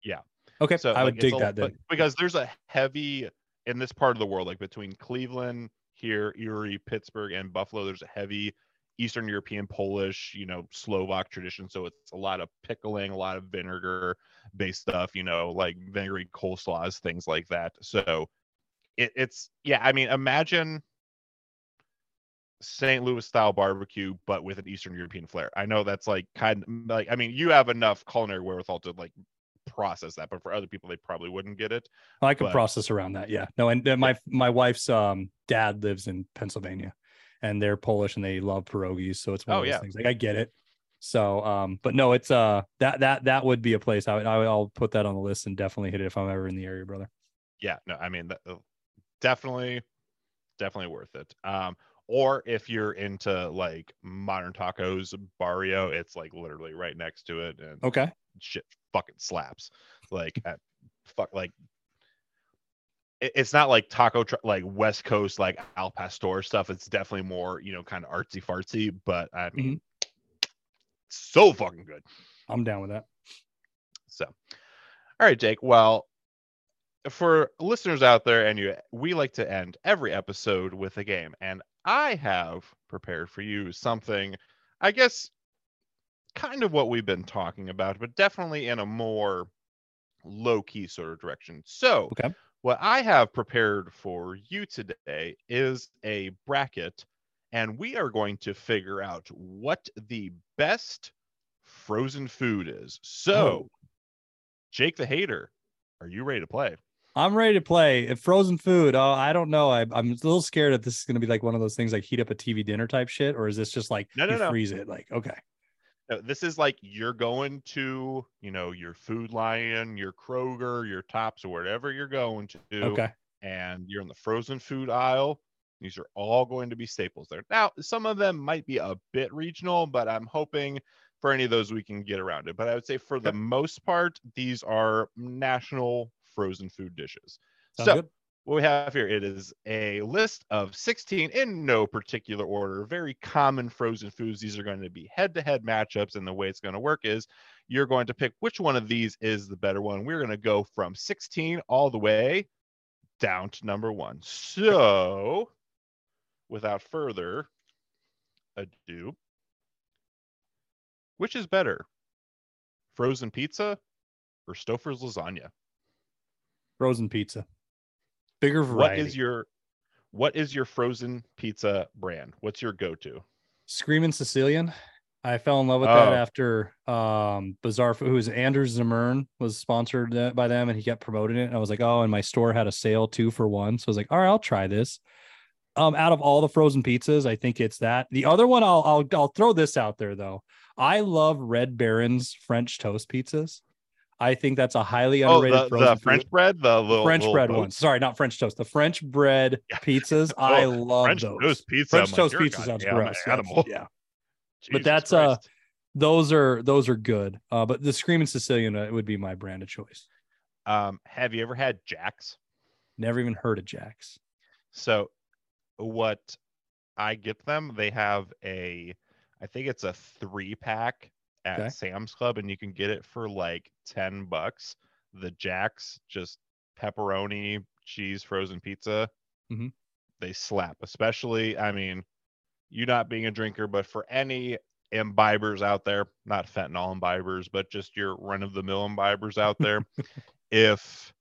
Yeah. Okay, so I would like, it's dig a- that then. because there's a heavy in this part of the world like between cleveland here erie pittsburgh and buffalo there's a heavy eastern european polish you know slovak tradition so it's a lot of pickling a lot of vinegar based stuff you know like vinegary coleslaws things like that so it, it's yeah i mean imagine st louis style barbecue but with an eastern european flair i know that's like kind of like i mean you have enough culinary wherewithal to like process that but for other people they probably wouldn't get it I could but- process around that. Yeah. No, and uh, my my wife's um dad lives in Pennsylvania, and they're Polish and they love pierogies. So it's one Oh, of those yeah. things. Like I get it. So um, but no, it's uh that that that would be a place I would I would, I'll put that on the list and definitely hit it if I'm ever in the area, brother. yeah no i mean that, uh, definitely definitely worth it um or if you're into like modern tacos barrio it's like literally right next to it and Okay. shit fucking slaps like at, fuck like it's not like taco tr- like west coast like al pastor stuff it's definitely more you know kind of artsy fartsy but i mm-hmm. mean so fucking good I'm down with that. So, all right, Jake. Well, for listeners out there, and you, we like to end every episode with a game, and I have prepared for you something. I guess, kind of what we've been talking about, but definitely in a more low key sort of direction. So, Okay. What I have prepared for you today is a bracket, and we are going to figure out what the best frozen food is. Oh. So, Oh. Jake the Hater, are you ready to play? I'm ready to play. If frozen food, oh, I don't know. I, I'm a little scared if this is going to be like one of those things like heat up a TV dinner type shit, or is this just like No, no, you no. freeze it? Like, okay, No, this is like you're going to, you know, your Food Lion, your Kroger, your Tops, or wherever you're going to, okay, and you're in the frozen food aisle. These are all going to be staples there. Now, some of them might be a bit regional, but I'm hoping for any of those we can get around it. But I would say for the most part, these are national frozen food dishes. Sounds so good. What we have here it is a list of 16 in no particular order very common frozen foods. These are going to be head-to-head matchups and the way it's going to work is you're going to pick which one of these is the better one. We're going to go from 16 all the way down to number one. So without further ado which is better frozen pizza or stouffer's lasagna? Frozen pizza. Bigger what variety. is your what is your frozen pizza brand what's your go-to Screaming Sicilian. I fell in love with that Oh. after um Bizarre Food, who was Andrew Zimmern was sponsored by them and he kept promoting it. And I was like, oh, and my store had a sale two for one. So I was like, all right, I'll try this. Um, out of all the frozen pizzas, I think it's that. The other one, I'll I'll I'll throw this out there though. I love Red Baron's French toast pizzas. I think that's a highly oh underrated the, frozen the food. french bread the little French little bread boats? ones. Sorry, not French toast. The French bread pizzas. I Oh, love french those. toast pizza French toast "You're pizza sounds gross. animal Yeah, but Jesus that's, uh, those are those are good. Uh, but the Screaming Sicilian uh, would be my brand of choice. um have you ever had jack's Never even heard of Jack's. so what i get them they have a i think it's a three pack at Okay. sam's club and you can get it for like 10 bucks the jack's just pepperoni cheese frozen pizza Mhm. they slap especially i mean you not being a drinker but for any imbibers out there not fentanyl imbibers but just your run of the mill imbibers out there if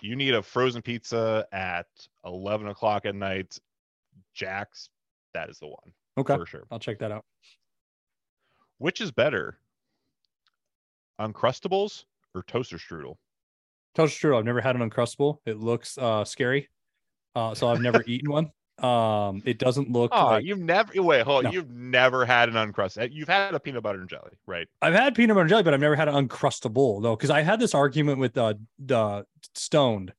you need a frozen pizza at 11 o'clock at night jack's that is the one Okay, for sure I'll check that out. Which is better uncrustables or toaster strudel Toaster strudel. I've never had an uncrustable. It looks uh scary. Uh, so I've never eaten one. Um, it doesn't look oh like you've never wait hold No. you've never had an uncrusted you've had a peanut butter and jelly right I've had peanut butter and jelly, but I've never had an uncrustable though. Because I had this argument with uh, the Stoned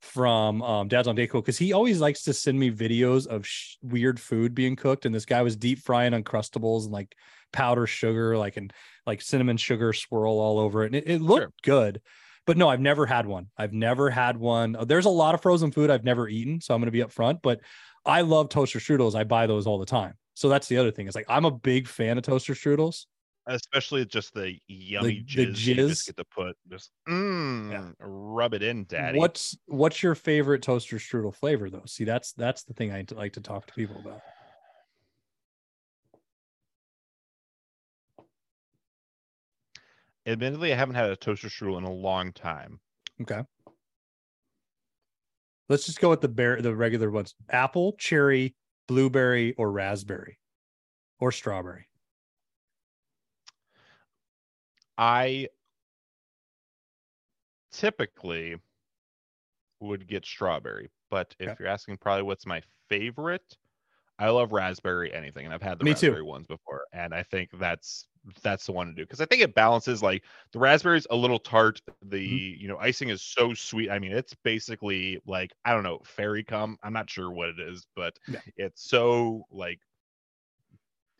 from um, Dad's on Dayco because he always likes to send me videos of sh- weird food being cooked, and this guy was deep frying uncrustables and like powder sugar, like and like cinnamon sugar swirl all over it, and it, it looked Sure. good. But no, I've never had one. I've never had one. Uh, There's a lot of frozen food I've never eaten, so I'm going to be upfront. But I love toaster strudels. I buy those all the time. So that's the other thing. It's like I'm a big fan of toaster strudels. especially just the yummy the jizz you jizz? just get to put just mm, rub it in daddy What's what's your favorite toaster strudel flavor though? See, that's that's the thing I like to talk to people about. Admittedly i haven't had a toaster strudel in a long time Okay. Let's just go with the bear the regular ones. Apple, cherry, blueberry, or raspberry. Or strawberry. I typically would get strawberry, but if Okay. you're asking probably what's my favorite, I love raspberry anything, and I've had the Me too. raspberry ones before, and I think that's that's the one to do because I think it balances like the raspberry's a little tart, the Mm-hmm. you know icing is so sweet. I mean, it's basically like I don't know fairy cum. I'm not sure what it is, but Yeah. it's so like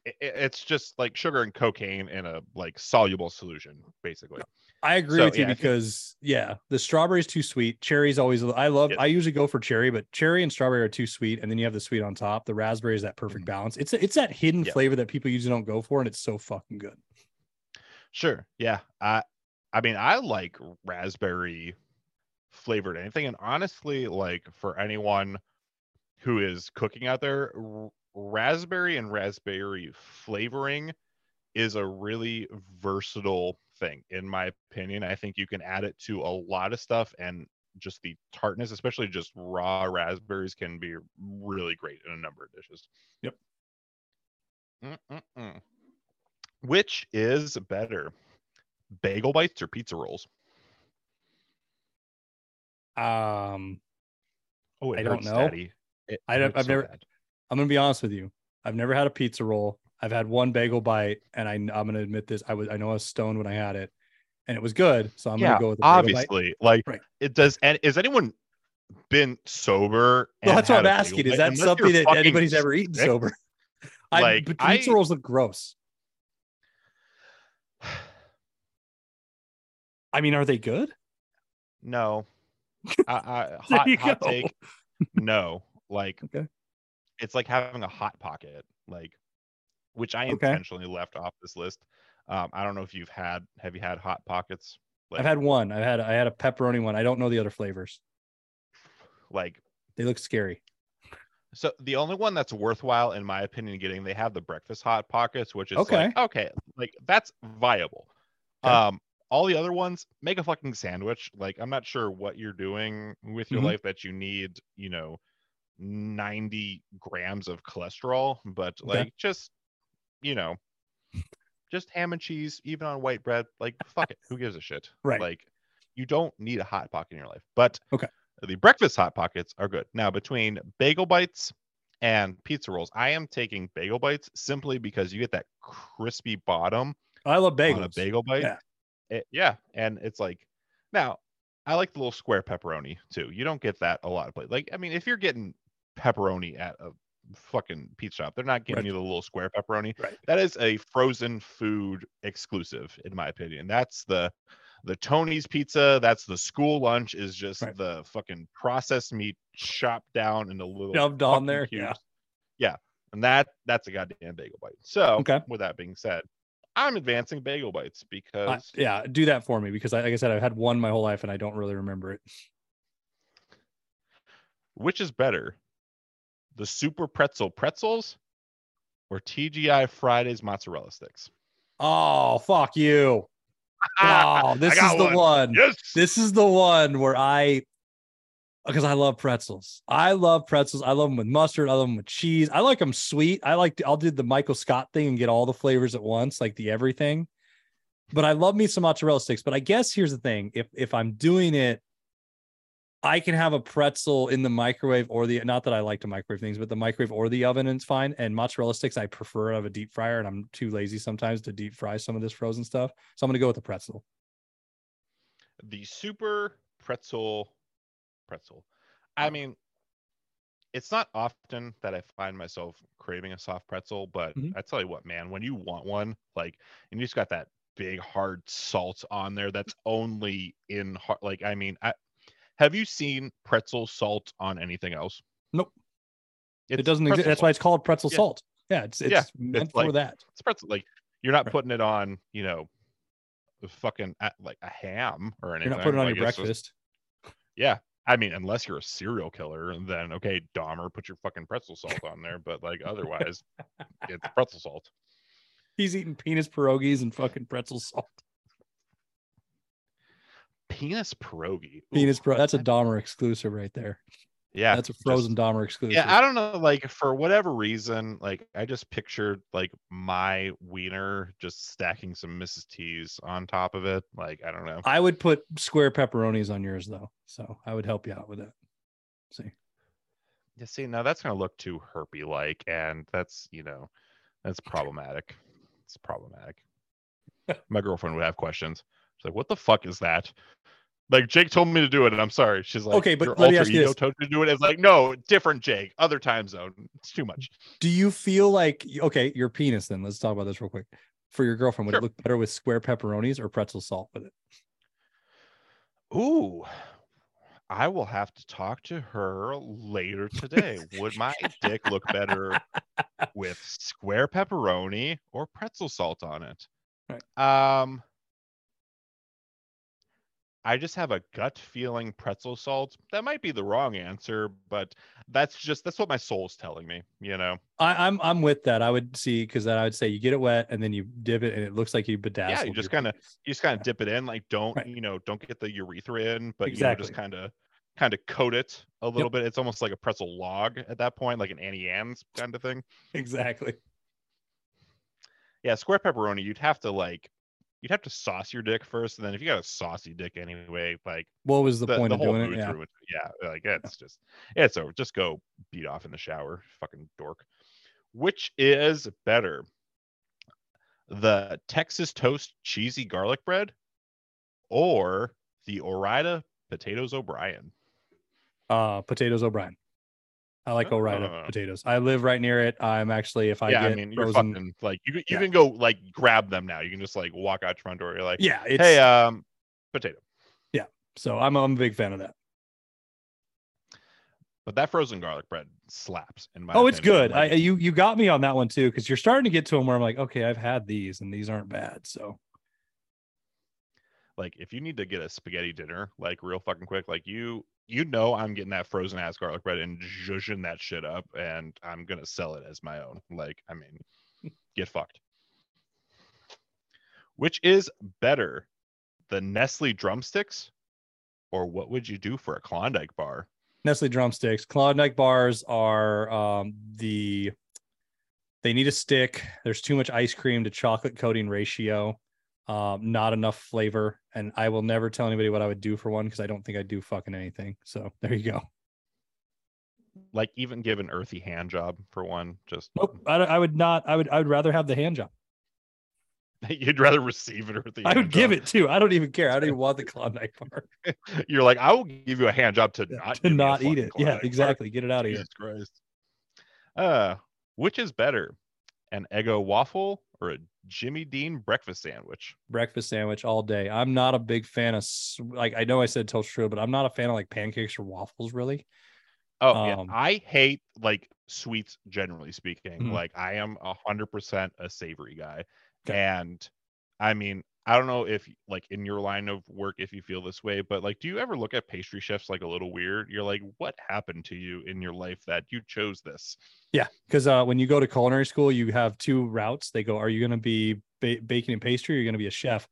it, it- it's just like sugar and cocaine in a like soluble solution, basically. I agree So, with you yeah, think- because yeah, the strawberry is too sweet. Cherry's always I love. I usually go for cherry, but cherry and strawberry are too sweet, and then you have the sweet on top. The raspberry is that perfect Mhm. balance. It's it's that hidden Yeah. flavor that people usually don't go for, and it's so fucking good. Sure. Yeah. I I mean, I like raspberry flavored anything and honestly like for anyone who is cooking out there, raspberry and raspberry flavoring is a really versatile thing in my opinion. I think you can add it to a lot of stuff and just the tartness, especially just raw raspberries can be really great in a number of dishes. Yep. Mm-mm-mm. Which is better, bagel bites or pizza rolls? Um, Oh, I don't hurts, know. It I don't- I've so never- bad. I'm gonna be honest with you. I've never had a pizza roll. I've had one bagel bite, and I, I'm gonna admit this. I was I know I was stoned when I had it, and it was good. So I'm yeah, gonna go with the bagel bite. obviously. Like, Right. it does. And is anyone been sober. Well, that's what I'm asking. Is that something that anybody's ever eaten sick, sober? I, Like, but I- pizza rolls look gross. I mean, are they good? No. I, I, hot hot take. No. Like Okay. It's like having a hot pocket, like which I Okay. intentionally left off this list. Um, I don't know if you've had have you had hot pockets? Like, I've had one. I had I had a pepperoni one. I don't know the other flavors. like They look scary. so the only one that's worthwhile in my opinion getting they have the breakfast hot pockets, which is Okay. like okay, like that's viable. Okay. Um all the other ones make a fucking sandwich. Like I'm not sure what you're doing with your Mhm. life that you need, you know, 90 grams of cholesterol, but Okay. like just you know, just ham and cheese, even on white bread. Like fuck it, who gives a shit? Right. Like you don't need a hot pocket in your life. But Okay. the breakfast hot pockets are good. Now between bagel bites and pizza rolls, I am taking bagel bites simply because you get that crispy bottom I love bagels. on a bagel bite. Yeah. It- yeah, and it's like now I like the little square pepperoni too. You don't get that a lot of places. Like I mean, if you're getting pepperoni at a fucking pizza shop, they're not giving Right. you the little square pepperoni. Right. That is a frozen food exclusive, in my opinion. That's the the Tony's pizza. That's the school lunch. Is just Right. the fucking processed meat chopped down into little Shoved on there, yeah. cubes. Yeah, and that that's a goddamn bagel bite. So, Okay. with that being said, I'm advancing bagel bites I- because yeah, do that for me because I, like I said, I've had one my whole life and I don't really remember it. which is better, the super pretzel pretzels or TGI Fridays mozzarella sticks? Oh, fuck you. Oh, this is the one. Yes. This is the one where I, because I love pretzels. I love pretzels. I love them with mustard. I love them with cheese. I like them sweet. I like, I'll do the Michael Scott thing and get all the flavors at once, like the everything. But I love me some mozzarella sticks. But I guess here's the thing: if if I'm doing it, I can have a pretzel in the microwave or the not that I like to microwave things, but the microwave or the oven and it's fine. And mozzarella sticks, I prefer out of a deep fryer, and I'm too lazy sometimes to deep fry some of this frozen stuff. So I'm gonna go with the pretzel. the super pretzel pretzel. I mean, it's not often that I find myself craving a soft pretzel, but Mhm. I tell you what, man, when you want one, like, and you just got that big hard salt on there that's only in hard, like, I mean, I have you seen pretzel salt on anything else? Nope. It's it doesn't exist. That's why it's called pretzel Yeah. salt. Yeah, it's it's Yeah, meant it's for like- that. it's pretzel. Like, you're not Right. putting it on, you know, a fucking like a ham or anything. You're not putting it on like, your it's just- breakfast. Yeah. I mean, unless you're a serial killer, then okay, Dahmer, put your fucking pretzel salt on there. But like otherwise, it's pretzel salt. He's eating penis pierogies and fucking pretzel salt. Penis pierogi. Ooh, Penis pro. That's a Dahmer exclusive right there. yeah. That's a just- frozen Dahmer exclusive. Yeah, I don't know. Like for whatever reason, like I just pictured like my wiener just stacking some Mrs. T's on top of it. Like I don't know. I would put square pepperonis on yours though, so I would help you out with that. See, Yeah, see, now that's gonna look too herpy like, and that's you know, that's problematic. It's problematic. My girlfriend would have questions. She's like, "What the fuck is that?" Like Jake told me to do it, and I'm sorry. She's like, Okay, but your let me ask you this. told you to do it. It's like, no, different Jake, other time zone. It's too much. do you feel like okay, your penis? Then let's talk about this real quick. For your girlfriend, would Sure. it look better with square pepperonis or pretzel salt with it? Ooh, I will have to talk to her later today. Would my dick look better with square pepperoni or pretzel salt on it? Um, I just have a gut feeling pretzel salt. That might be the wrong answer, but that's just that's what my soul's telling me. You know? I, I'm I'm with that. I would see because then I would say you get it wet and then you dip it and it looks like you bedazzled. Yeah, you just kinda- You just kind of dip it in, like don't Right. you know, don't get the urethra in, but Exactly. you know, just kind of kind of coat it a little bit. It's almost like a pretzel log at that point, like an Auntie Anne's kind of thing. exactly. Yeah, square pepperoni, you'd have to like you'd have to sauce your dick first, and then if you got a saucy dick anyway, like What was the, the, point the of whole doing it? Yeah. Yeah, like it's just it's over. Just go beat off in the shower, fucking dork. Which is better? The Texas toast cheesy garlic bread or the Ore-Ida potatoes O'Brien? Uh, potatoes O'Brien. I like O'Brien Oh. potatoes. I live right near it. I'm actually if I yeah, get I mean, you're frozen, fucking like you. can- You Yeah. can go like grab them now. You can just like walk out your front door. You're like, yeah, it's hey, um, potato. Yeah, so I'm I'm a big fan of that. But that frozen garlic bread slaps. In my Oh, it's opinion. good. I you you got me on that one too because you're starting to get to them where I'm like, okay, I've had these and these aren't bad. So like if you need to get a spaghetti dinner like real fucking quick, like you you know I'm getting that frozen ass garlic bread and zhuzhing that shit up, and I'm gonna sell it as my own. Like, I mean, get fucked. Which is better, the Nestle drumsticks, or what would you do for a Klondike bar? Nestle drumsticks, Klondike bars are um, the they need a stick. There's too much ice cream to chocolate coating ratio. Um, not enough flavor, and I will never tell anybody what I would do for one because I don't think I'd do fucking anything. So there you go. Like, even give an earthy hand job for one. Just Nope, I, I would not. I would. I would rather have the hand job. you'd rather receive an earthy. I would give job. it too. I don't even care. I don't even want the Klondike bar You're like, I will give you a hand job to not to give me a not eat it. Yeah, Klondike bar." exactly. Get it out of here. Jesus Christ. Uh, which is better, an Eggo waffle or a Jimmy Dean breakfast sandwich? breakfast sandwich all day. I'm not a big fan of like I know I said toast strudel, but I'm not a fan of like pancakes or waffles really. Oh yeah, Um, I hate like sweets generally speaking. Mhm. Like I am a hundred percent a savory guy, Okay. and I mean I don't know if like in your line of work if you feel this way, but like do you ever look at pastry chefs like a little weird? You're like, what happened to you in your life that you chose this? Yeah, because uh, when you go to culinary school, you have two routes. They go, "Are you going to be ba- baking and pastry? Or are you going to be a chef?"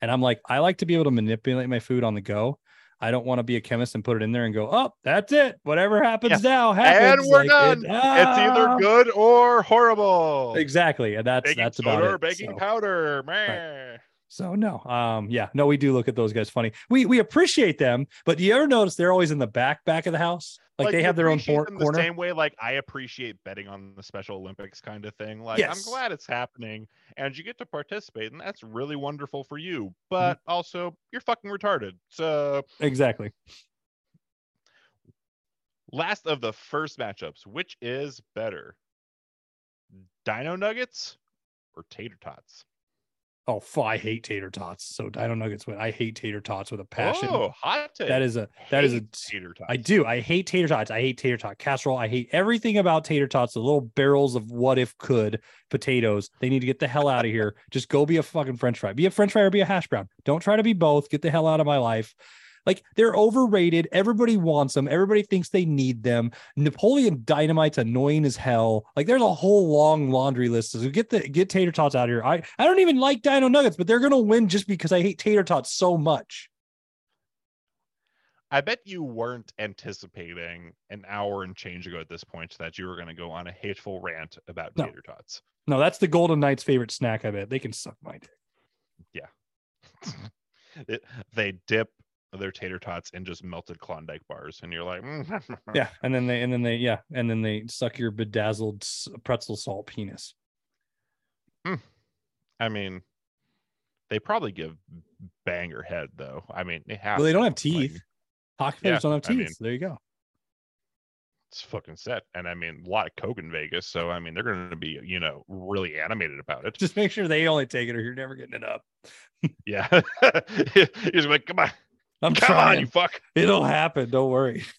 And I'm like, I like to be able to manipulate my food on the go. I don't want to be a chemist and put it in there and go, "Oh, that's it. Whatever happens now happens." and we're Like, done. it- It's ah. either good or horrible. Exactly, and that's Baking that's soda about or it. baking so. powder, man. So no, um, yeah, no, we do look at those guys funny. We we appreciate them, but do you ever notice they're always in the back back of the house? Like, they have their own appreciate por- them corner. The same way, like I appreciate betting on the Special Olympics kind of thing. Like Yes. I'm glad it's happening, and you get to participate, and that's really wonderful for you. Mm-hmm. But also, you're fucking retarded. So, Exactly. last of the first matchups, which is better, Dino Nuggets or Tater Tots? Oh, I hate tater tots. So I Nuggets win. I hate tater tots with a passion. Oh, hot take. that is a that is a Tater Tots. I do. I hate tater tots. I hate tater tot casserole. I hate everything about tater tots. The little barrels of what if could potatoes. They need to get the hell out of here. Just go be a fucking French fry. Be a French fry or be a hash brown. Don't try to be both. Get the hell out of my life. Like they're overrated. Everybody wants them. Everybody thinks they need them. Napoleon Dynamite's annoying as hell. Like there's a whole long laundry list. So get the get tater tots out of here. I I don't even like Dino Nuggets, but they're gonna win just because I hate tater tots so much. I bet you weren't anticipating an hour and change ago at this point that you were going to go on a hateful rant about No. tater tots. No, that's the Golden Knights' favorite snack. I bet they can suck my dick. It- they dip their tater tots in just melted Klondike bars, and you're like, "Mm, Yeah, and then they and then they yeah, and then they suck your bedazzled pretzel salt penis. I mean, they probably give banger head though. I mean, they have. Well, they don't have like, teeth. Hockey Yeah, don't have I teeth. mean- so there you go. it's fucking set, and I mean, a lot of coke in Vegas, so I mean, they're going to be, you know, really animated about it. Just make sure they only take it, or you're never getting it up. yeah, he's like, come on, I'm come trying. on, you fuck. It'll happen. Don't worry.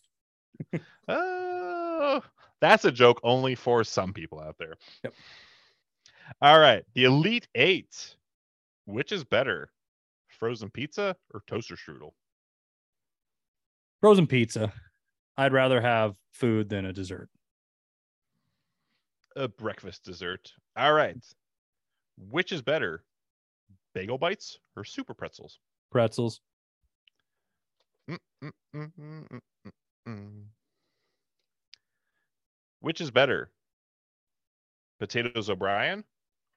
Oh, that's a joke only for some people out there. Yep. All right, the Elite Eight. Which is better, frozen pizza or toaster strudel? Frozen pizza. I'd rather have food than a dessert. A breakfast dessert. All right. Which is better, bagel bites or super pretzels? Pretzels. Mm, mm, mm, mm, mm, mm, mm. Mm, mm, mm, Which is better, potatoes O'Brien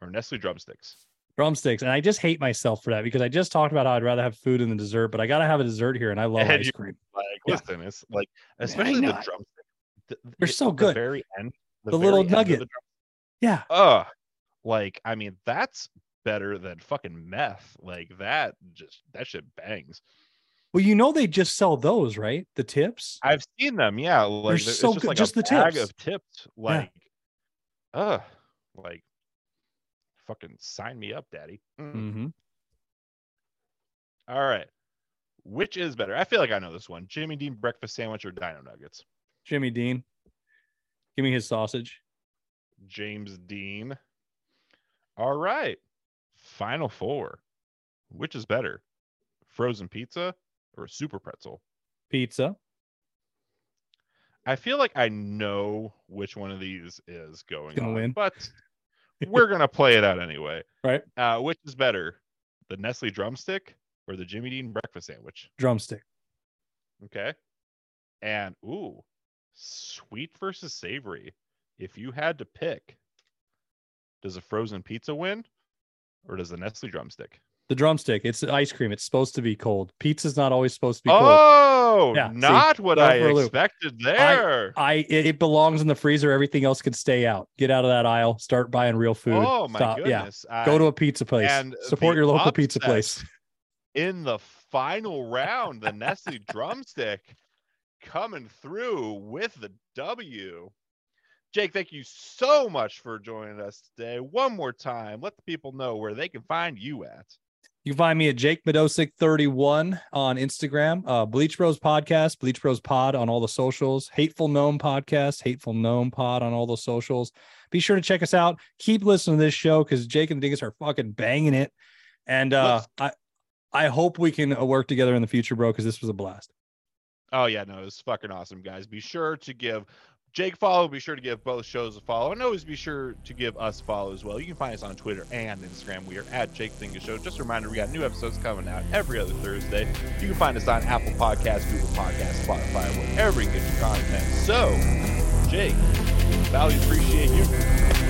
or Nestle drumsticks? Drumsticks. And I just hate myself for that because I just talked about how I'd rather have food than the dessert, but I gotta have a dessert here, and I love And ice cream. Like, Yeah. listen, it's like especially the know. drumstick. th- They're it- so the good. very end, The very little end nugget. the Yeah. Ugh. Like, I mean, that's better than fucking meth. Like that, just that shit bangs. Well, you know they just sell those, right? The tips. I've seen them. Yeah, like They're so just good- like just a the bag tips. of tips. Like, uh, like, fucking sign me up, daddy. Mm. Mm-hmm. All right, which is better? I feel like I know this one: Jimmy Dean breakfast sandwich or Dino Nuggets? Jimmy Dean. Give me his sausage. James Dean. All right, final four. Which is better, frozen pizza or a super pretzel? Pizza. I feel like I know which one of these is going Gonna win. but we're gonna play it out anyway. Right. Uh, which is better, the Nestle drumstick or the Jimmy Dean breakfast sandwich? Drumstick. Okay. And ooh, sweet versus savory. If you had to pick, does a frozen pizza win, or does the Nestle drumstick? The drumstick. It's ice cream. It's supposed to be cold. Pizza's not always supposed to be cold. Oh, Yeah, see, not what I expected there. I it, it belongs in the freezer. Everything else can stay out. Get out of that aisle. Start buying real food. oh my Stop. Yeah. goodness! Go to a pizza place. and Support your local pizza place. in the final round, the Nestle drumstick coming through with the W. Jake, thank you so much for joining us today. One more time, let the people know where they can find you at. You can find me at Jake Madosik31 on Instagram, uh, Bleach Bros Podcast, Bleach Bros Pod on all the socials, Hateful Gnome Podcast, Hateful Gnome Pod on all the socials. Be sure to check us out. Keep listening to this show because Jake and the Dingus are fucking banging it. And uh, I, I hope we can uh, work together in the future, bro, because this was a blast. Oh yeah, no, it was fucking awesome, guys. Be sure to give Jake follow. Be sure to give both shows a follow, and always be sure to give us a follow as well. You can find us on Twitter and Instagram. We are at Jake Thinga Show. Just a reminder, we got new episodes coming out every other Thursday. You can find us on Apple Podcasts, Google Podcasts, Spotify, wherever you get your content. So, Jake, Valley, appreciate you.